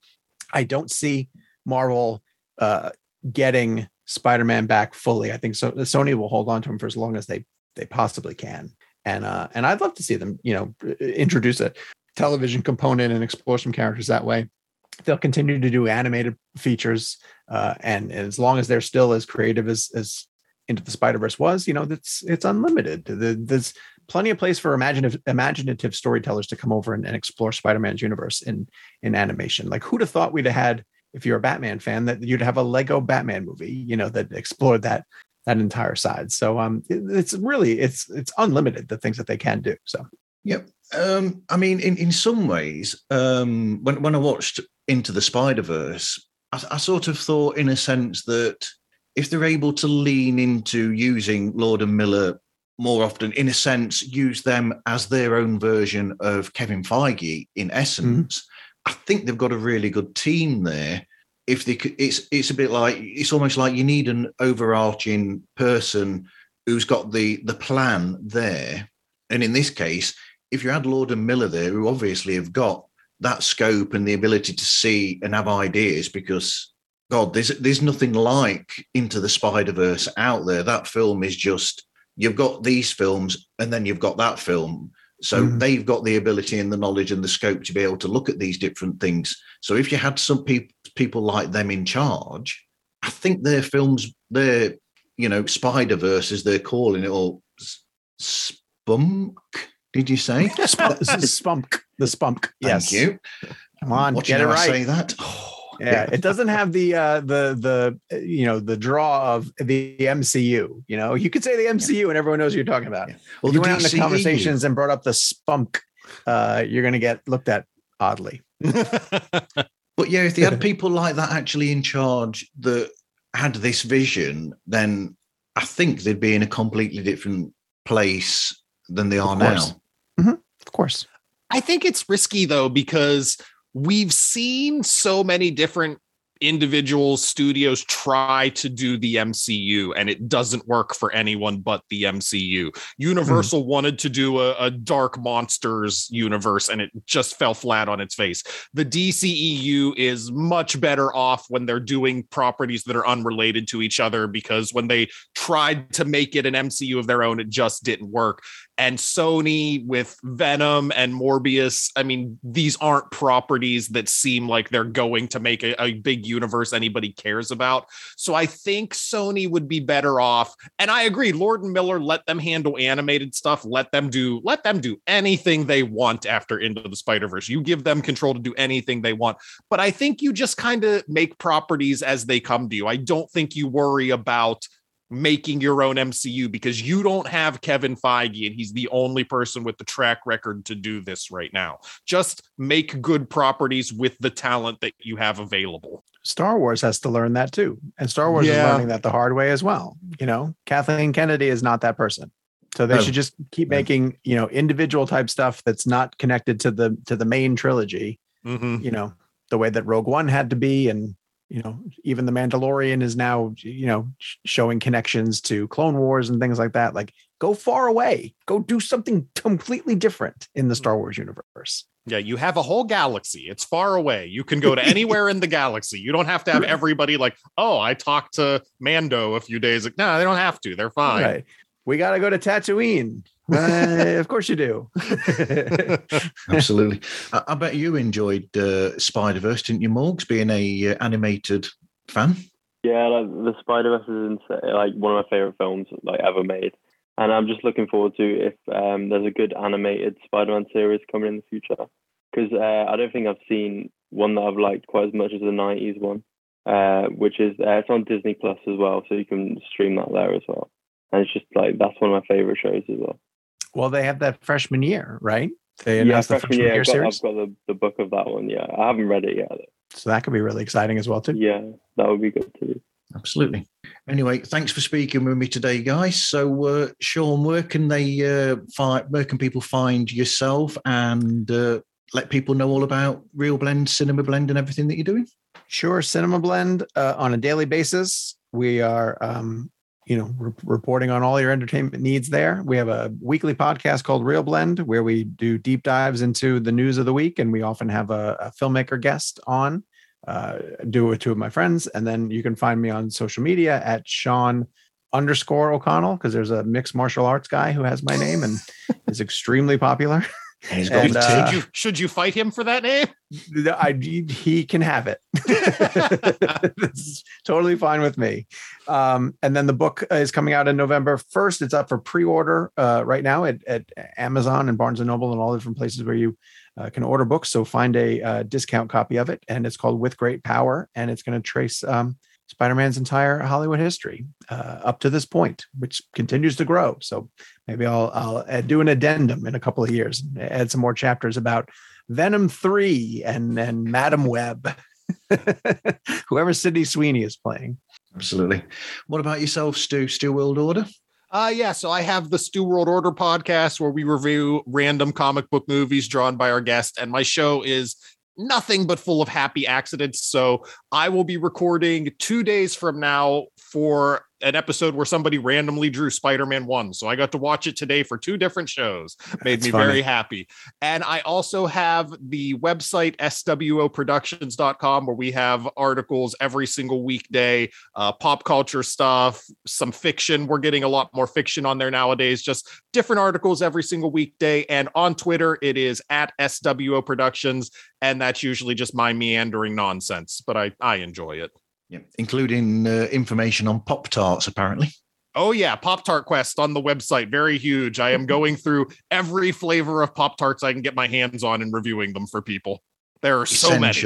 Speaker 6: i don't see marvel uh getting spider-man back fully. I think so sony will hold on to him for as long as they they possibly can and uh and i'd love to see them you know introduce a television component and explore some characters that way. They'll continue to do animated features, uh, and as long as they're still as creative as as Into the Spider Verse was, you know, that's it's unlimited. The- There's plenty of place for imaginative imaginative storytellers to come over and, and explore Spider Man's universe in in animation. Like, who'd have thought we'd have had if you're a Batman fan that you'd have a Lego Batman movie, you know, that explored that that entire side. So um, it- it's really it's it's unlimited the things that they can do. So
Speaker 2: Yep. Um, I mean, in, in some ways, um, when when I watched Into the Spider Verse, I, I sort of thought, in a sense, that if they're able to lean into using Lord and Miller more often, in a sense, use them as their own version of Kevin Feige, in essence, I think they've got a really good team there. If they, could, it's it's a bit like it's almost like you need an overarching person who's got the the plan there, and in this case, if you had Lord and Miller there, who obviously have got that scope and the ability to see and have ideas, because God, there's there's nothing like Into the Spider Verse out there. That film is just you've got these films and then you've got that film. So
Speaker 6: Mhm.
Speaker 2: they've got the ability and the knowledge and the scope to be able to look at these different things. So if you had some people people like them in charge, I think their films, their you know Spider Verse as they're calling it, or spunk. Did you say?
Speaker 6: Spunk, *laughs* spunk the spunk.
Speaker 2: Thank
Speaker 6: yes,
Speaker 2: you.
Speaker 6: Come on,
Speaker 2: Watching
Speaker 6: get it
Speaker 2: how I
Speaker 6: right.
Speaker 2: say that. *sighs* *sighs*
Speaker 6: yeah, it doesn't have the uh the the uh, you know the draw of the MCU. You know, you could say the MCU and everyone knows what you're talking about.
Speaker 2: Yeah.
Speaker 6: Well,
Speaker 2: Well,
Speaker 6: if you went out into
Speaker 2: DCEU.
Speaker 6: conversations and brought up the spunk, uh, you're going to get looked at oddly. *laughs*
Speaker 2: But yeah, if they had *laughs* people like that actually in charge that had this vision, then I think they'd be in a completely different place than they are now.
Speaker 6: course. Of course.
Speaker 4: I think it's risky though because we've seen so many different individual studios try to do the MCU and it doesn't work for anyone but the MCU. Universal mm-hmm. wanted to do a, a, Dark Monsters universe and it just fell flat on its face. The DCEU is much better off when they're doing properties that are unrelated to each other because when they tried to make it an MCU of their own, it just didn't work and Sony with Venom and Morbius. I mean, these aren't properties that seem like they're going to make a, a, big universe anybody cares about. So I think Sony would be better off. And I agree, Lord and Miller, let them handle animated stuff. Let them do, let them do anything they want after Into the Spider-Verse. You give them control to do anything they want. But I think you just kind of make properties as they come to you. I don't think you worry about making your own MCU because you don't have Kevin Feige and he's the only person with the track record to do this right now. Just make good properties with the talent that you have available.
Speaker 6: Star Wars has to learn that too. And Star Wars yeah. is learning that the hard way as well. You know, Kathleen Kennedy is not that person. So they no. should just keep making, you know, individual type stuff that's not connected to the to the main trilogy. Mm-hmm. You know, the way that Rogue One had to be and you know even the mandalorian is now you know showing connections to clone wars and things like that. Like go far away. Go do something completely different in the star wars universe.
Speaker 4: Yeah you have a whole galaxy. It's far away. You can go to anywhere in the galaxy. You don't have to have everybody like oh i talked to mando a few days ago no they don't have to. They're fine. Right.
Speaker 6: we got to go to tatooine uh, of course you do. *laughs*
Speaker 2: Absolutely. I, I, bet you enjoyed uh, Spider Verse, didn't you, Morgs, being a uh, animated fan?
Speaker 5: Yeah, like the Spider Verse is like one of my favorite films like ever made, and I'm just looking forward to if um, there's a good animated Spider-Man series coming in the future. Because uh, I don't think I've seen one that I've liked quite as much as the '90s one, uh, which is uh, it's on Disney Plus as well, so you can stream that there as well. And it's just like that's one of my favorite shows as well.
Speaker 6: Well, they have that freshman year, right?
Speaker 5: They yeah, freshman, freshman year, year I've got, series. I've got the, the book of that one. Yeah, I haven't read it yet.
Speaker 6: So that could be really exciting as well, too.
Speaker 5: Yeah, that would be good too.
Speaker 2: Absolutely. Anyway, thanks for speaking with me today, guys. So, uh, Sean, where can they uh, find? Where can people find yourself and uh, let people know all about ReelBlend, Cinema Blend, and everything that you're doing?
Speaker 6: Sure, Cinema Blend uh, on a daily basis. We are um, you know re- reporting on all your entertainment needs there. We have a weekly podcast called ReelBlend where we do deep dives into the news of the week and we often have a, a filmmaker guest on uh, do it with two of my friends. And then you can find me on social media at sean underscore o'connell because there's a mixed martial arts guy who has my name and *laughs* is extremely popular
Speaker 4: He's and, uh, should, you, should you fight him for that name?
Speaker 6: I, he can have it. *laughs* totally fine with me. Um, and then the book is coming out in November 1st. It's up for pre-order uh, right now at, at, Amazon and Barnes and Noble and all the different places where you uh, can order books. So find a uh, discount copy of it, and it's called With Great Power, and it's going to trace um, Spider-Man's entire Hollywood history uh, up to this point, which continues to grow. So maybe I'll I'll do an addendum in a couple of years, add some more chapters about Venom three and and Madame Web, *laughs* whoever Sydney Sweeney is playing.
Speaker 2: Absolutely. What about yourself, Stu? Stu World Order.
Speaker 4: Uh, yeah, so I have the Stu World Order podcast where we review random comic book movies drawn by our guest, and my show is nothing but full of happy accidents. So I will be recording two days from now for an episode where somebody randomly drew Spider-Man 1. So I got to watch it today for two different shows. Made That's me funny. very happy. And I also have the website swoproductions.com where we have articles every single weekday, uh, pop culture stuff, some fiction. We're getting a lot more fiction on there nowadays, just different articles every single weekday. And on Twitter, it is at SWO Productions. And that's usually just my meandering nonsense, but I, I enjoy it.
Speaker 2: Yeah, including uh, information on Pop Tarts, apparently.
Speaker 4: Oh yeah, Pop Tart Quest on the website, very huge. I am going through every flavor of Pop Tarts I can get my hands on and reviewing them for people. There are so many.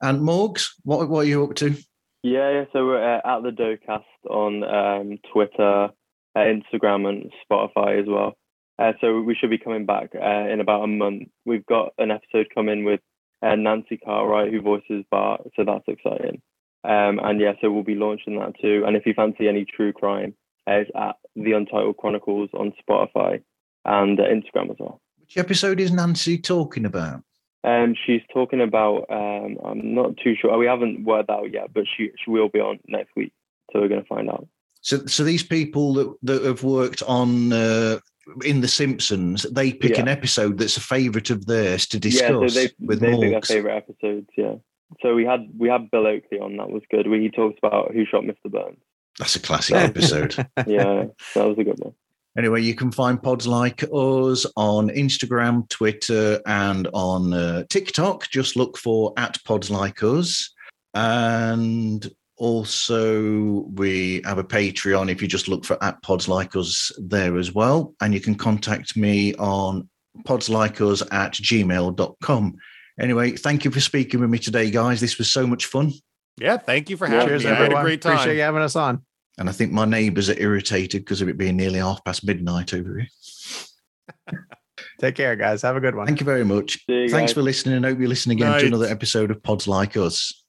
Speaker 2: and Morgs, what what are you up to?
Speaker 5: Yeah, yeah. So we're uh, at the Docast on um, Twitter, uh, Instagram, and Spotify as well. Uh, so we should be coming back uh, in about a month. We've got an episode coming with uh, Nancy Cartwright, who voices Bart, so that's exciting. Um, and yeah, so we'll be launching that too. And if you fancy any true crime, it's at the Untitled Chronicles on Spotify and uh, Instagram as well.
Speaker 2: Which episode is Nancy talking about?
Speaker 5: Um, she's talking about. Um, I'm not too sure. We haven't worked out yet, but she she will be on next week, so we're going to find out.
Speaker 2: So, so these people that, that have worked on uh, in The Simpsons, they pick
Speaker 5: Yeah.
Speaker 2: an episode that's a favourite of theirs to discuss
Speaker 5: yeah, so they
Speaker 2: with
Speaker 5: they pick our
Speaker 2: Morgs.
Speaker 5: favorite episodes. Yeah. So we had we had Bill Oakley on. That was good. Where he talks about who shot Mr. Burns.
Speaker 2: That's a classic episode. *laughs*
Speaker 5: Yeah, that was a good one.
Speaker 2: Anyway, you can find pods like us on Instagram, Twitter, and on uh, TikTok. Just look for at pods like us. And also, we have a Patreon if you just look for at pods like us there as well. And you can contact me on pods like us at gmail.com. Anyway, thank you for speaking with me today, guys. This was so much fun.
Speaker 4: Yeah, thank you for having
Speaker 6: Cheers,
Speaker 4: me. I had a great time.
Speaker 6: Appreciate you having us on.
Speaker 2: And I think my neighbours are irritated because of it being nearly half past midnight over here. *laughs*
Speaker 6: Take care, guys. Have a good one.
Speaker 2: Thank you very much.
Speaker 5: You
Speaker 2: Thanks
Speaker 5: guys.
Speaker 2: for listening and hope you listen again
Speaker 4: Night.
Speaker 2: to another episode of Pods Like Us.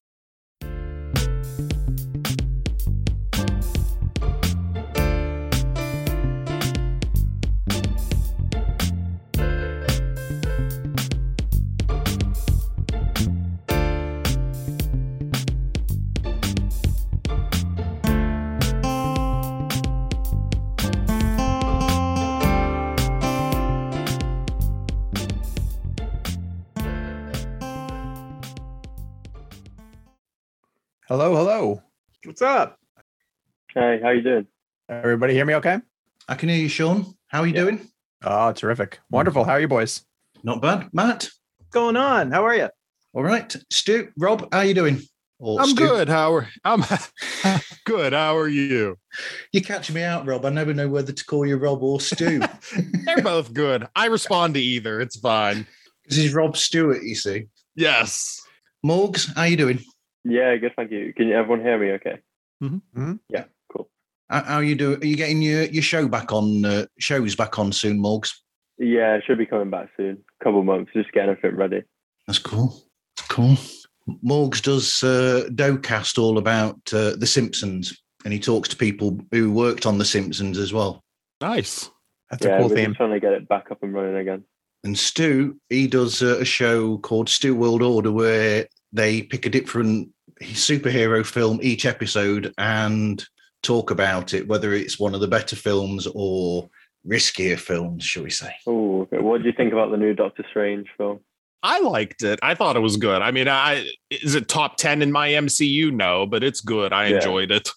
Speaker 6: Hello, hello.
Speaker 3: What's up?
Speaker 5: Hey, how you doing?
Speaker 6: Everybody hear me okay?
Speaker 2: I can hear you, Sean. How are you
Speaker 5: Yeah.
Speaker 2: doing?
Speaker 6: Oh, terrific. Wonderful. How are you boys?
Speaker 2: Not bad. Matt?
Speaker 3: What's going on? How are you?
Speaker 2: All right. Stu? Rob? How are you doing? Or
Speaker 4: I'm
Speaker 2: Stu?
Speaker 4: good. How are I'm *laughs* good. How are you?
Speaker 2: You're catching me out, Rob. I never know whether to call you Rob or Stu. *laughs* *laughs*
Speaker 4: They're both good. I respond to either. It's fine.
Speaker 2: this is Rob Stewart, you see.
Speaker 4: Yes.
Speaker 2: Morgs, how you doing?
Speaker 5: Yeah, good. Thank you. Can you everyone hear me? Okay.
Speaker 6: Mhm.
Speaker 5: Yeah. Cool.
Speaker 2: How, how you doing? Are you getting your, your show back on, uh, shows back on soon, Morgs?
Speaker 5: Yeah, it should be coming back soon. A Couple of months. Just getting everything ready.
Speaker 2: That's cool. Cool. Morgs does uh, Docast all about uh, The Simpsons, and he talks to people who worked on The Simpsons as well.
Speaker 4: Nice.
Speaker 6: That's
Speaker 5: yeah,
Speaker 6: a cool
Speaker 5: we're
Speaker 6: theme.
Speaker 5: just trying to get it back up and running again.
Speaker 2: And Stu, he does uh, a show called Stu World Order where they pick a different superhero film each episode and talk about it, whether it's one of the better films or riskier films, shall we say.
Speaker 5: Oh, okay. What do you think about the new Doctor Strange film?
Speaker 4: I liked it. I thought it was good. I mean, I is it top 10 in my MCU? No, but it's good. I
Speaker 5: Yeah.
Speaker 4: enjoyed it.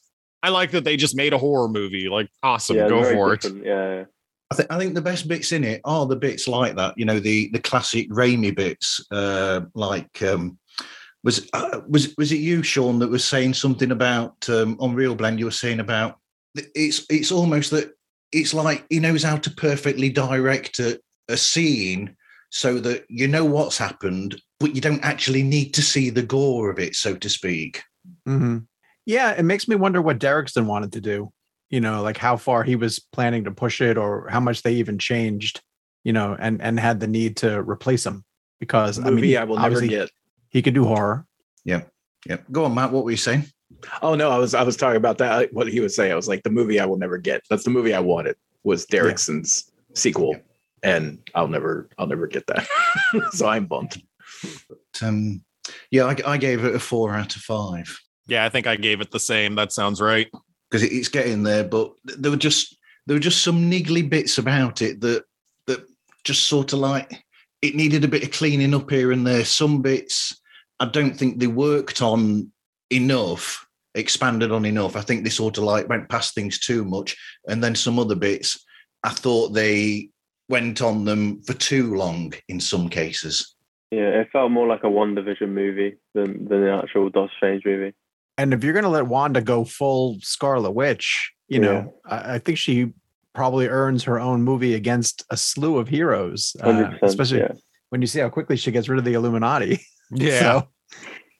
Speaker 4: I like that they just made a horror movie. Like, awesome.
Speaker 5: yeah,
Speaker 4: Go
Speaker 5: very
Speaker 4: for it.
Speaker 5: Yeah.
Speaker 2: I think I think the best bits in it are the bits like that, you know, the the classic Raimi bits, uh, like um, was uh, was was it you, Sean, that was saying something about um, on ReelBlend? You were saying about it's it's almost that it's like he knows how to perfectly direct a, a scene so that you know what's happened, but you don't actually need to see the gore of it, so to speak.
Speaker 6: hmm Yeah, it makes me wonder what Derrickson wanted to do. You know, like how far he was planning to push it, or how much they even changed. You know, and and had the need to replace him because I
Speaker 3: Movie
Speaker 6: mean,
Speaker 3: I will never
Speaker 6: obviously
Speaker 3: get.
Speaker 6: He could do horror.
Speaker 2: Yeah, Yeah. go on, Matt. What were you saying?
Speaker 3: Oh no, I was I was talking about that. What he was saying, I was like, the movie I will never get. That's the movie I wanted was Derrickson's sequel, and I'll never I'll never get that. *laughs* so I'm bummed.
Speaker 2: Um, yeah, I, I gave it a four out of five.
Speaker 4: Yeah, I think I gave it the same. That sounds right.
Speaker 2: because it's getting there. But there were just there were just some niggly bits about it that that just sort of like it needed a bit of cleaning up here and there. Some bits I don't think they worked on enough, expanded on enough. I think they sort of like went past things too much, and then some other bits I thought they went on them for too long in some cases.
Speaker 5: Yeah, it felt more like a WandaVision movie than than the actual Doctor Strange movie.
Speaker 6: And if you're going to let Wanda go full Scarlet Witch, you know, I, I think she probably earns her own movie against a slew of heroes, uh, especially
Speaker 5: Yeah.
Speaker 6: when you see how quickly she gets rid of the Illuminati. *laughs*
Speaker 4: Yeah.
Speaker 6: So,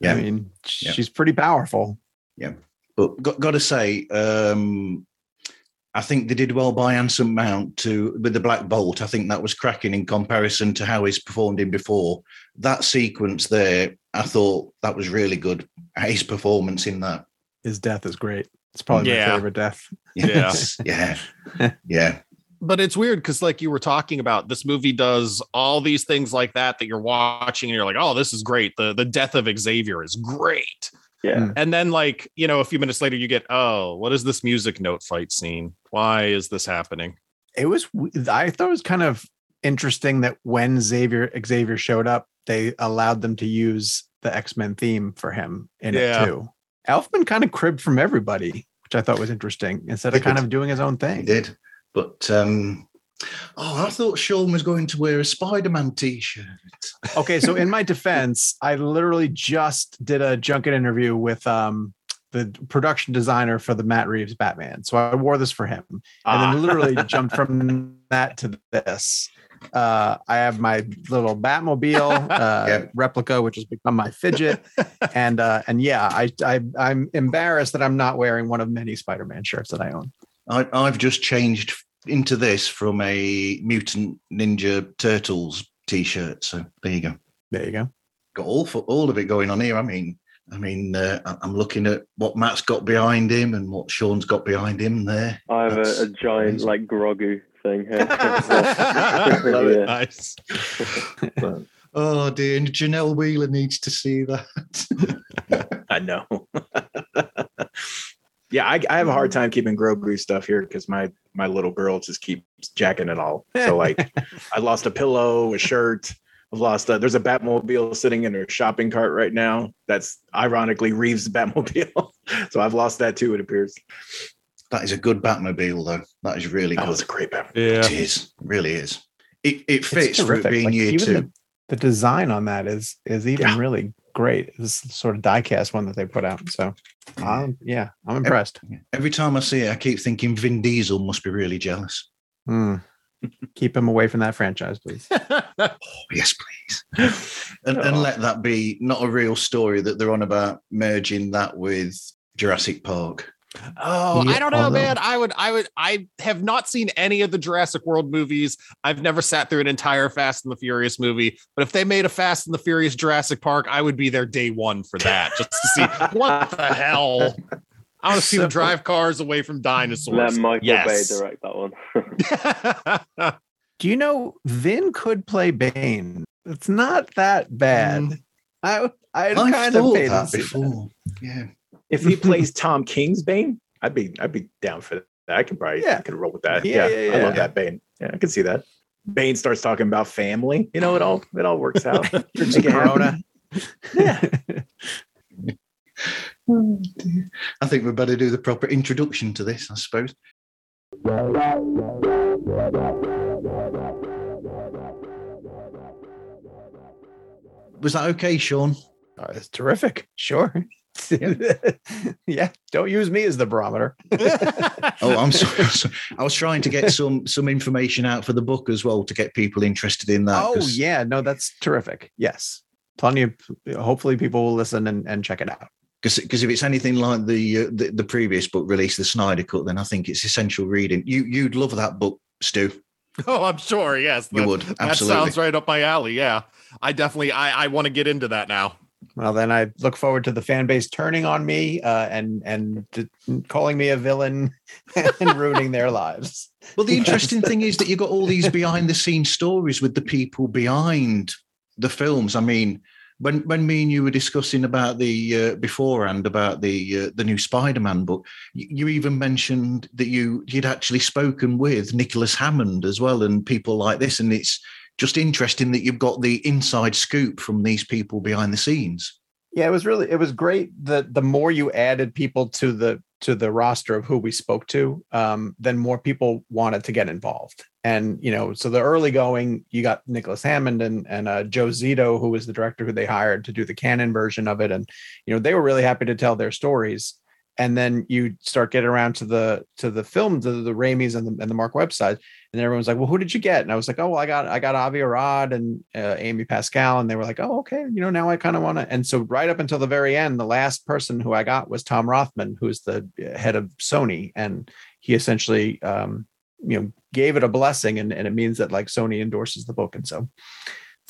Speaker 2: Yeah.
Speaker 6: I mean,
Speaker 2: Yeah.
Speaker 6: she's pretty powerful. Yeah.
Speaker 2: But got, got to say, um, I think they did well by Anson Mount to with the Black Bolt. I think that was cracking in comparison to how he's performed in before. That sequence there, I thought that was really good. His performance in that.
Speaker 6: His death is great. It's probably
Speaker 4: Yeah.
Speaker 6: my favorite death.
Speaker 4: Yeah.
Speaker 2: yeah, *laughs* yeah.
Speaker 4: But it's weird because like you were talking about this movie does all these things like that that you're watching and you're like oh this is great the the death of xavier is great
Speaker 5: Yeah.
Speaker 6: Mm.
Speaker 4: and then like you know a few minutes later you get oh what is this music note fight scene why is this happening
Speaker 6: it was i thought it was kind of interesting that when xavier xavier showed up they allowed them to use the x-men theme for him in
Speaker 4: Yeah.
Speaker 6: it too elfman kind of cribbed from everybody which i thought was interesting instead of kind of doing his own
Speaker 2: He
Speaker 6: thing
Speaker 2: did. But um oh, I thought Sean was going to wear a Spider-Man t-shirt.
Speaker 6: okay so in my defense i literally just did a junket interview with um the production designer for the matt reeves batman so i wore this for him and
Speaker 3: Ah.
Speaker 6: then *laughs* literally jumped from that to this uh i have my little batmobile *laughs* uh
Speaker 2: Yeah.
Speaker 6: replica which has become my fidget *laughs* and uh and yeah I, I i'm embarrassed that i'm not wearing one of many spider-man shirts that i own
Speaker 2: I, I've just changed into this from a Mutant Ninja Turtles t-shirt. So there you go.
Speaker 6: there you go
Speaker 2: Got all for all of it going on here. I mean, I mean, uh, I- I'm looking at what Matt's got behind him and what Sean's got behind him there.
Speaker 5: I have a, a giant
Speaker 2: amazing.
Speaker 5: like Grogu thing here. *laughs* *laughs*
Speaker 3: Love it.
Speaker 5: Yeah.
Speaker 4: nice *laughs*
Speaker 2: Oh dear, and Janelle Wheeler needs to see that.
Speaker 3: I know. Yeah, I, I have a hard mm-hmm. time keeping Grogu stuff here because my my little girl just keeps jacking it all. So like, *laughs* I lost a pillow, a shirt. I've lost. A, there's a Batmobile sitting in her shopping cart right now. That's ironically Reeves' Batmobile. *laughs* so I've lost that too. It appears.
Speaker 2: that is a good Batmobile, though. That is really
Speaker 3: That
Speaker 2: good.
Speaker 3: was a great Batmobile.
Speaker 4: yeah
Speaker 2: It is, really is. It it fits for it being
Speaker 6: Like,
Speaker 2: year
Speaker 6: even
Speaker 2: two.
Speaker 6: The, the design on that is is even
Speaker 3: Yeah.
Speaker 6: really great. This sort of diecast one that they put out. So, um, yeah, I'm impressed.
Speaker 2: Every time I see it, I keep thinking Vin Diesel must be really jealous.
Speaker 6: Hmm. Keep him away from that franchise, please. *laughs*
Speaker 2: Oh, yes, please. And, and
Speaker 3: Oh.
Speaker 2: let that be not a real story that they're on about merging that with Jurassic Park.
Speaker 4: Oh, I don't know,
Speaker 6: although-
Speaker 4: man. I would, I would, I have not seen any of the Jurassic World movies. I've never sat through an entire Fast and the Furious movie. But if they made a Fast and the Furious Jurassic Park, I would be there day one for that, just to see *laughs* what the hell. I want to see them drive cars away from dinosaurs.
Speaker 5: Let
Speaker 4: dinosaurs.
Speaker 5: Michael
Speaker 4: Yes.
Speaker 5: Bay direct that one. *laughs*
Speaker 6: Do you know Vin could play Bane? It's not that bad.
Speaker 4: Mm.
Speaker 6: I I
Speaker 2: I've
Speaker 6: kind of
Speaker 2: thought
Speaker 6: paid
Speaker 2: that
Speaker 6: to see
Speaker 2: before. Yeah.
Speaker 3: If he plays *laughs* Tom King's Bane, I'd be I'd be down for that. I could probably
Speaker 6: Yeah.
Speaker 3: I could roll with that.
Speaker 6: Yeah,
Speaker 3: Yeah,
Speaker 6: yeah,
Speaker 3: I love that Bane. Yeah, I can see that. Bane starts talking about family. You know, it all it all works out.
Speaker 6: Make
Speaker 3: Make
Speaker 6: it
Speaker 3: it
Speaker 2: I think we better do the proper introduction to this, I suppose. Was that okay, Sean?
Speaker 6: Oh, it's terrific. Sure. *laughs* yeah. Don't use me as the barometer. *laughs*
Speaker 2: Oh, I'm sorry. I'm sorry. I was trying to get some some information out for the book as well to get people interested in that.
Speaker 6: Oh
Speaker 2: 'cause-
Speaker 6: yeah, no, that's terrific. Yes, plenty of. Hopefully, people will listen and, and check it out.
Speaker 2: because if it's anything like the, uh, the the previous book release, the Snyder Cut, then I think it's essential reading. You you'd love that book, Stu. *laughs*
Speaker 4: oh, I'm sure. Yes,
Speaker 2: You
Speaker 4: that,
Speaker 2: would
Speaker 4: that sounds right up my alley. Yeah, I definitely, I, I want to get into that now.
Speaker 6: Well, then I look forward to the fan base turning on me uh, and and d- calling me a villain *laughs* and ruining their lives.
Speaker 2: Well, the interesting thing is that you've got all these behind the scenes stories with the people behind the films. I mean, when when me and you were discussing about the uh, beforehand about the uh, the new Spider-Man book, you, you even mentioned that you you'd actually spoken with Nicholas Hammond as well and people like this, and it's just interesting that you've got the inside scoop from these people behind the scenes.
Speaker 6: Yeah, it was really it was great. that the more you added people to the to the roster of who we spoke to, um, then more people wanted to get involved. And you know, so the early going, you got Nicholas Hammond and and uh, Joe Zito, who was the director who they hired to do the Cannon version of it, and you know they were really happy to tell their stories. And then you start getting around to the to the films, the the Raimis and the and the Marc Webb side, and everyone's like, "Well, who did you get?" And I was like, "Oh, well, I got I got Avi Arad and uh, Amy Pascal," and they were like, "Oh, okay, you know, now I kind of want to." And so right up until the very end, the last person who I got was Tom Rothman, who's the uh, head of Sony, and he essentially, um, you know, gave it a blessing, and, and it means that like Sony endorses the book, and so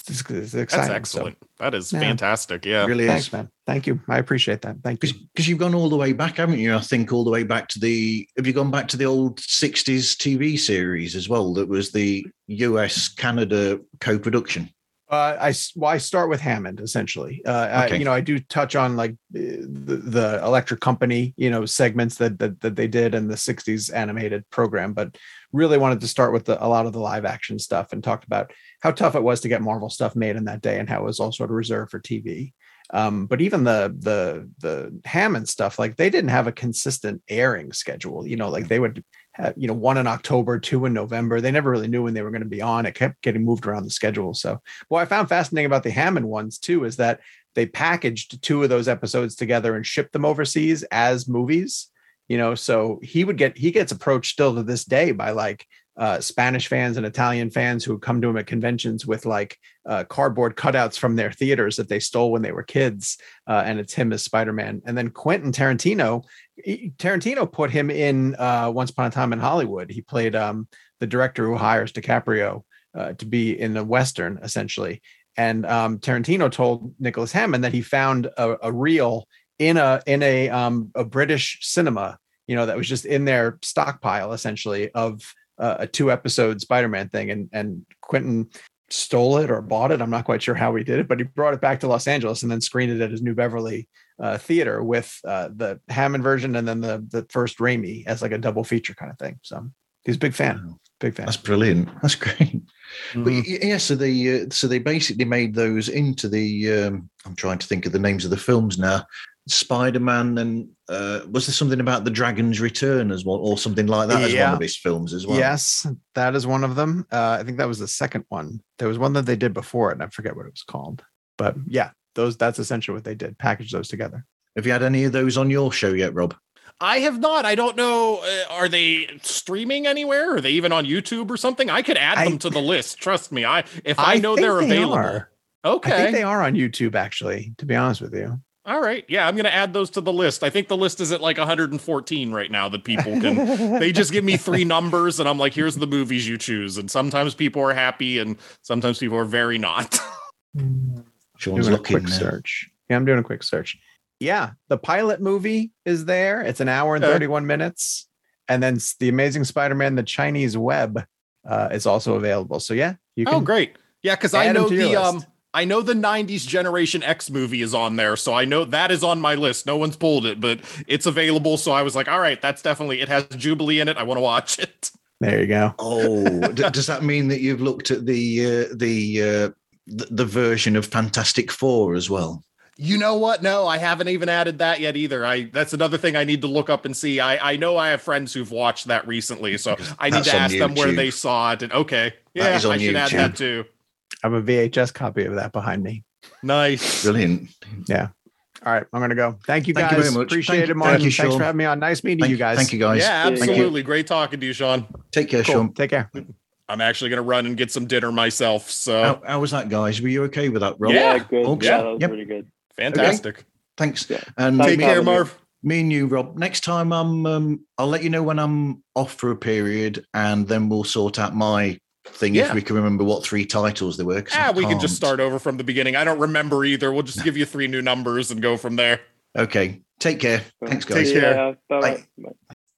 Speaker 6: It's, it's
Speaker 4: That's
Speaker 6: exciting. so-
Speaker 4: excellent. That is
Speaker 6: Yeah.
Speaker 4: fantastic. Yeah.
Speaker 2: really
Speaker 6: Thanks,
Speaker 2: is.
Speaker 6: man. Thank you. I appreciate that. Thank you.
Speaker 2: Because you've gone all the way back, haven't you? I think all the way back to the. Have you gone back to the old '60s TV series as well? That was the US Canada co-production.
Speaker 6: Uh, I s- well, I start with Hammond essentially. Uh, I,
Speaker 2: Okay.
Speaker 6: you know, I do touch on like the, the Electric Company, you know, segments that, that that they did in the '60s animated program, but really wanted to start with the, a lot of the live action stuff and talked about how tough it was to get Marvel stuff made in that day and how it was all sort of reserved for TV. Um, but even the the the Hammond stuff, like they didn't have a consistent airing schedule. You know, like they would have, you know, one in October, two in November. They never really knew when they were going to be on. It kept getting moved around the schedule. So what I found fascinating about the Hammond ones too is that they packaged two of those episodes together and shipped them overseas as movies. You know, so he would get he gets approached still to this day by like uh, Spanish fans and Italian fans who come to him at conventions with like uh, cardboard cutouts from their theaters that they stole when they were kids, uh, and it's him as Spider Man. And then Quentin Tarantino, Tarantino put him in uh, Once Upon a Time in Hollywood. He played um, the director who hires DiCaprio uh, to be in the western, essentially. And um, Tarantino told Nicholas Hammond that he found a, a reel in a in a um, a British cinema, you know, that was just in their stockpile, essentially, of uh, a two episode Spider-Man thing, and and Quentin stole it or bought it. I'm not quite sure how he did it, but he brought it back to Los Angeles and then screened it at his New Beverly uh, theater with uh, the Hammond version and then the the first Raimi as like a double feature kind of thing. So he's a big fan,
Speaker 2: Wow.
Speaker 6: big fan.
Speaker 2: That's brilliant. That's great. But
Speaker 6: Mhm.
Speaker 2: y- yeah, so they uh, so they basically made those into the. Um, I'm trying to think of the names of the films now. Spider Man and uh, was there something about the Dragon's Return as well, or something like that as one of his films as well?
Speaker 6: Yes, that is one of them. Uh, I think that was the second one. There was one that they did before it, and I forget what it was called. But yeah, those that's essentially what they did. Package those together.
Speaker 2: Have you had any of those on your show yet, Rob?
Speaker 4: I have not. I don't know. Uh, are they streaming anywhere? Are they even on YouTube or something? I could add
Speaker 6: I-
Speaker 4: them to the list. Trust me. I if I, know
Speaker 6: think
Speaker 4: they're
Speaker 6: they
Speaker 4: available.
Speaker 6: are.
Speaker 4: Okay.
Speaker 6: I think they are on YouTube, actually. To be honest with you.
Speaker 4: All right. Yeah, I'm going to add those to the list. I think the list is at like 114 right now that people can. *laughs* they just give me three numbers and I'm like, here's the movies you choose. And sometimes people are happy and sometimes people are very not. *laughs*
Speaker 2: Sean's
Speaker 6: doing a quick
Speaker 2: now.
Speaker 6: search. Yeah, I'm doing a quick search. Yeah, the pilot movie is there. It's an hour and
Speaker 4: Okay.
Speaker 6: 31 minutes. And then the Amazing Spider-Man: The Chinese Web uh, is also available. So yeah, you can.
Speaker 4: oh, great. Yeah, because I know
Speaker 6: to your
Speaker 4: the um
Speaker 6: list.
Speaker 4: I know the 90s Generation X movie is on there, so I know that is on my list. No one's pulled it, but it's available. So I was like, all right, that's definitely it has Jubilee in it. I want to watch it.
Speaker 6: There you go.
Speaker 2: Oh, d- does that mean that you've looked at the uh, the, uh, the the version of Fantastic Four as well?
Speaker 4: You know what? No, I haven't even added that yet either. I that's another thing I need to look up and see. I I know I have friends who've watched that recently, so I need
Speaker 2: That's
Speaker 4: to
Speaker 2: on
Speaker 4: ask them where they saw it. And okay, yeah, I should add that too.
Speaker 6: I have a VHS copy of that behind me.
Speaker 4: Nice.
Speaker 2: Brilliant. Yeah.
Speaker 6: All right, I'm gonna go. Thank you
Speaker 2: Thank you
Speaker 6: guys.
Speaker 2: very much.
Speaker 6: Appreciate
Speaker 2: Thank-
Speaker 6: it,
Speaker 2: thank
Speaker 6: Martin.
Speaker 2: you,
Speaker 6: Thanks for having me on. Nice meeting
Speaker 2: Thank
Speaker 6: you guys.
Speaker 2: Thank you, guys.
Speaker 4: Yeah, absolutely. Great talking to you, Sean.
Speaker 2: Take care,
Speaker 6: Cool.
Speaker 2: Sean.
Speaker 6: Take care.
Speaker 4: I'm actually gonna run and get some dinner myself. So
Speaker 2: How, how was that, guys? Were you okay with that, Rob?
Speaker 4: Yeah.
Speaker 5: Yeah, good.
Speaker 2: Okay.
Speaker 5: Yeah, that was
Speaker 2: Yep.
Speaker 5: really good.
Speaker 4: fantastic.
Speaker 2: Thanks.
Speaker 5: Yeah.
Speaker 2: And
Speaker 5: Thanks
Speaker 4: Take care. Marv.
Speaker 2: me and you, Rob. Next time, I'm. Um, I'll let you know when I'm off for a period, and then we'll sort out my thing
Speaker 4: Yeah.
Speaker 2: if we can remember what three titles there were. I
Speaker 4: Ah, we can just start over from the beginning. I don't remember either. We'll just give you three new numbers and go from there.
Speaker 2: Okay. Take care. Thanks,
Speaker 4: Take
Speaker 2: guys.
Speaker 4: care.
Speaker 5: Yeah, bye-bye.
Speaker 2: Bye.
Speaker 5: Bye.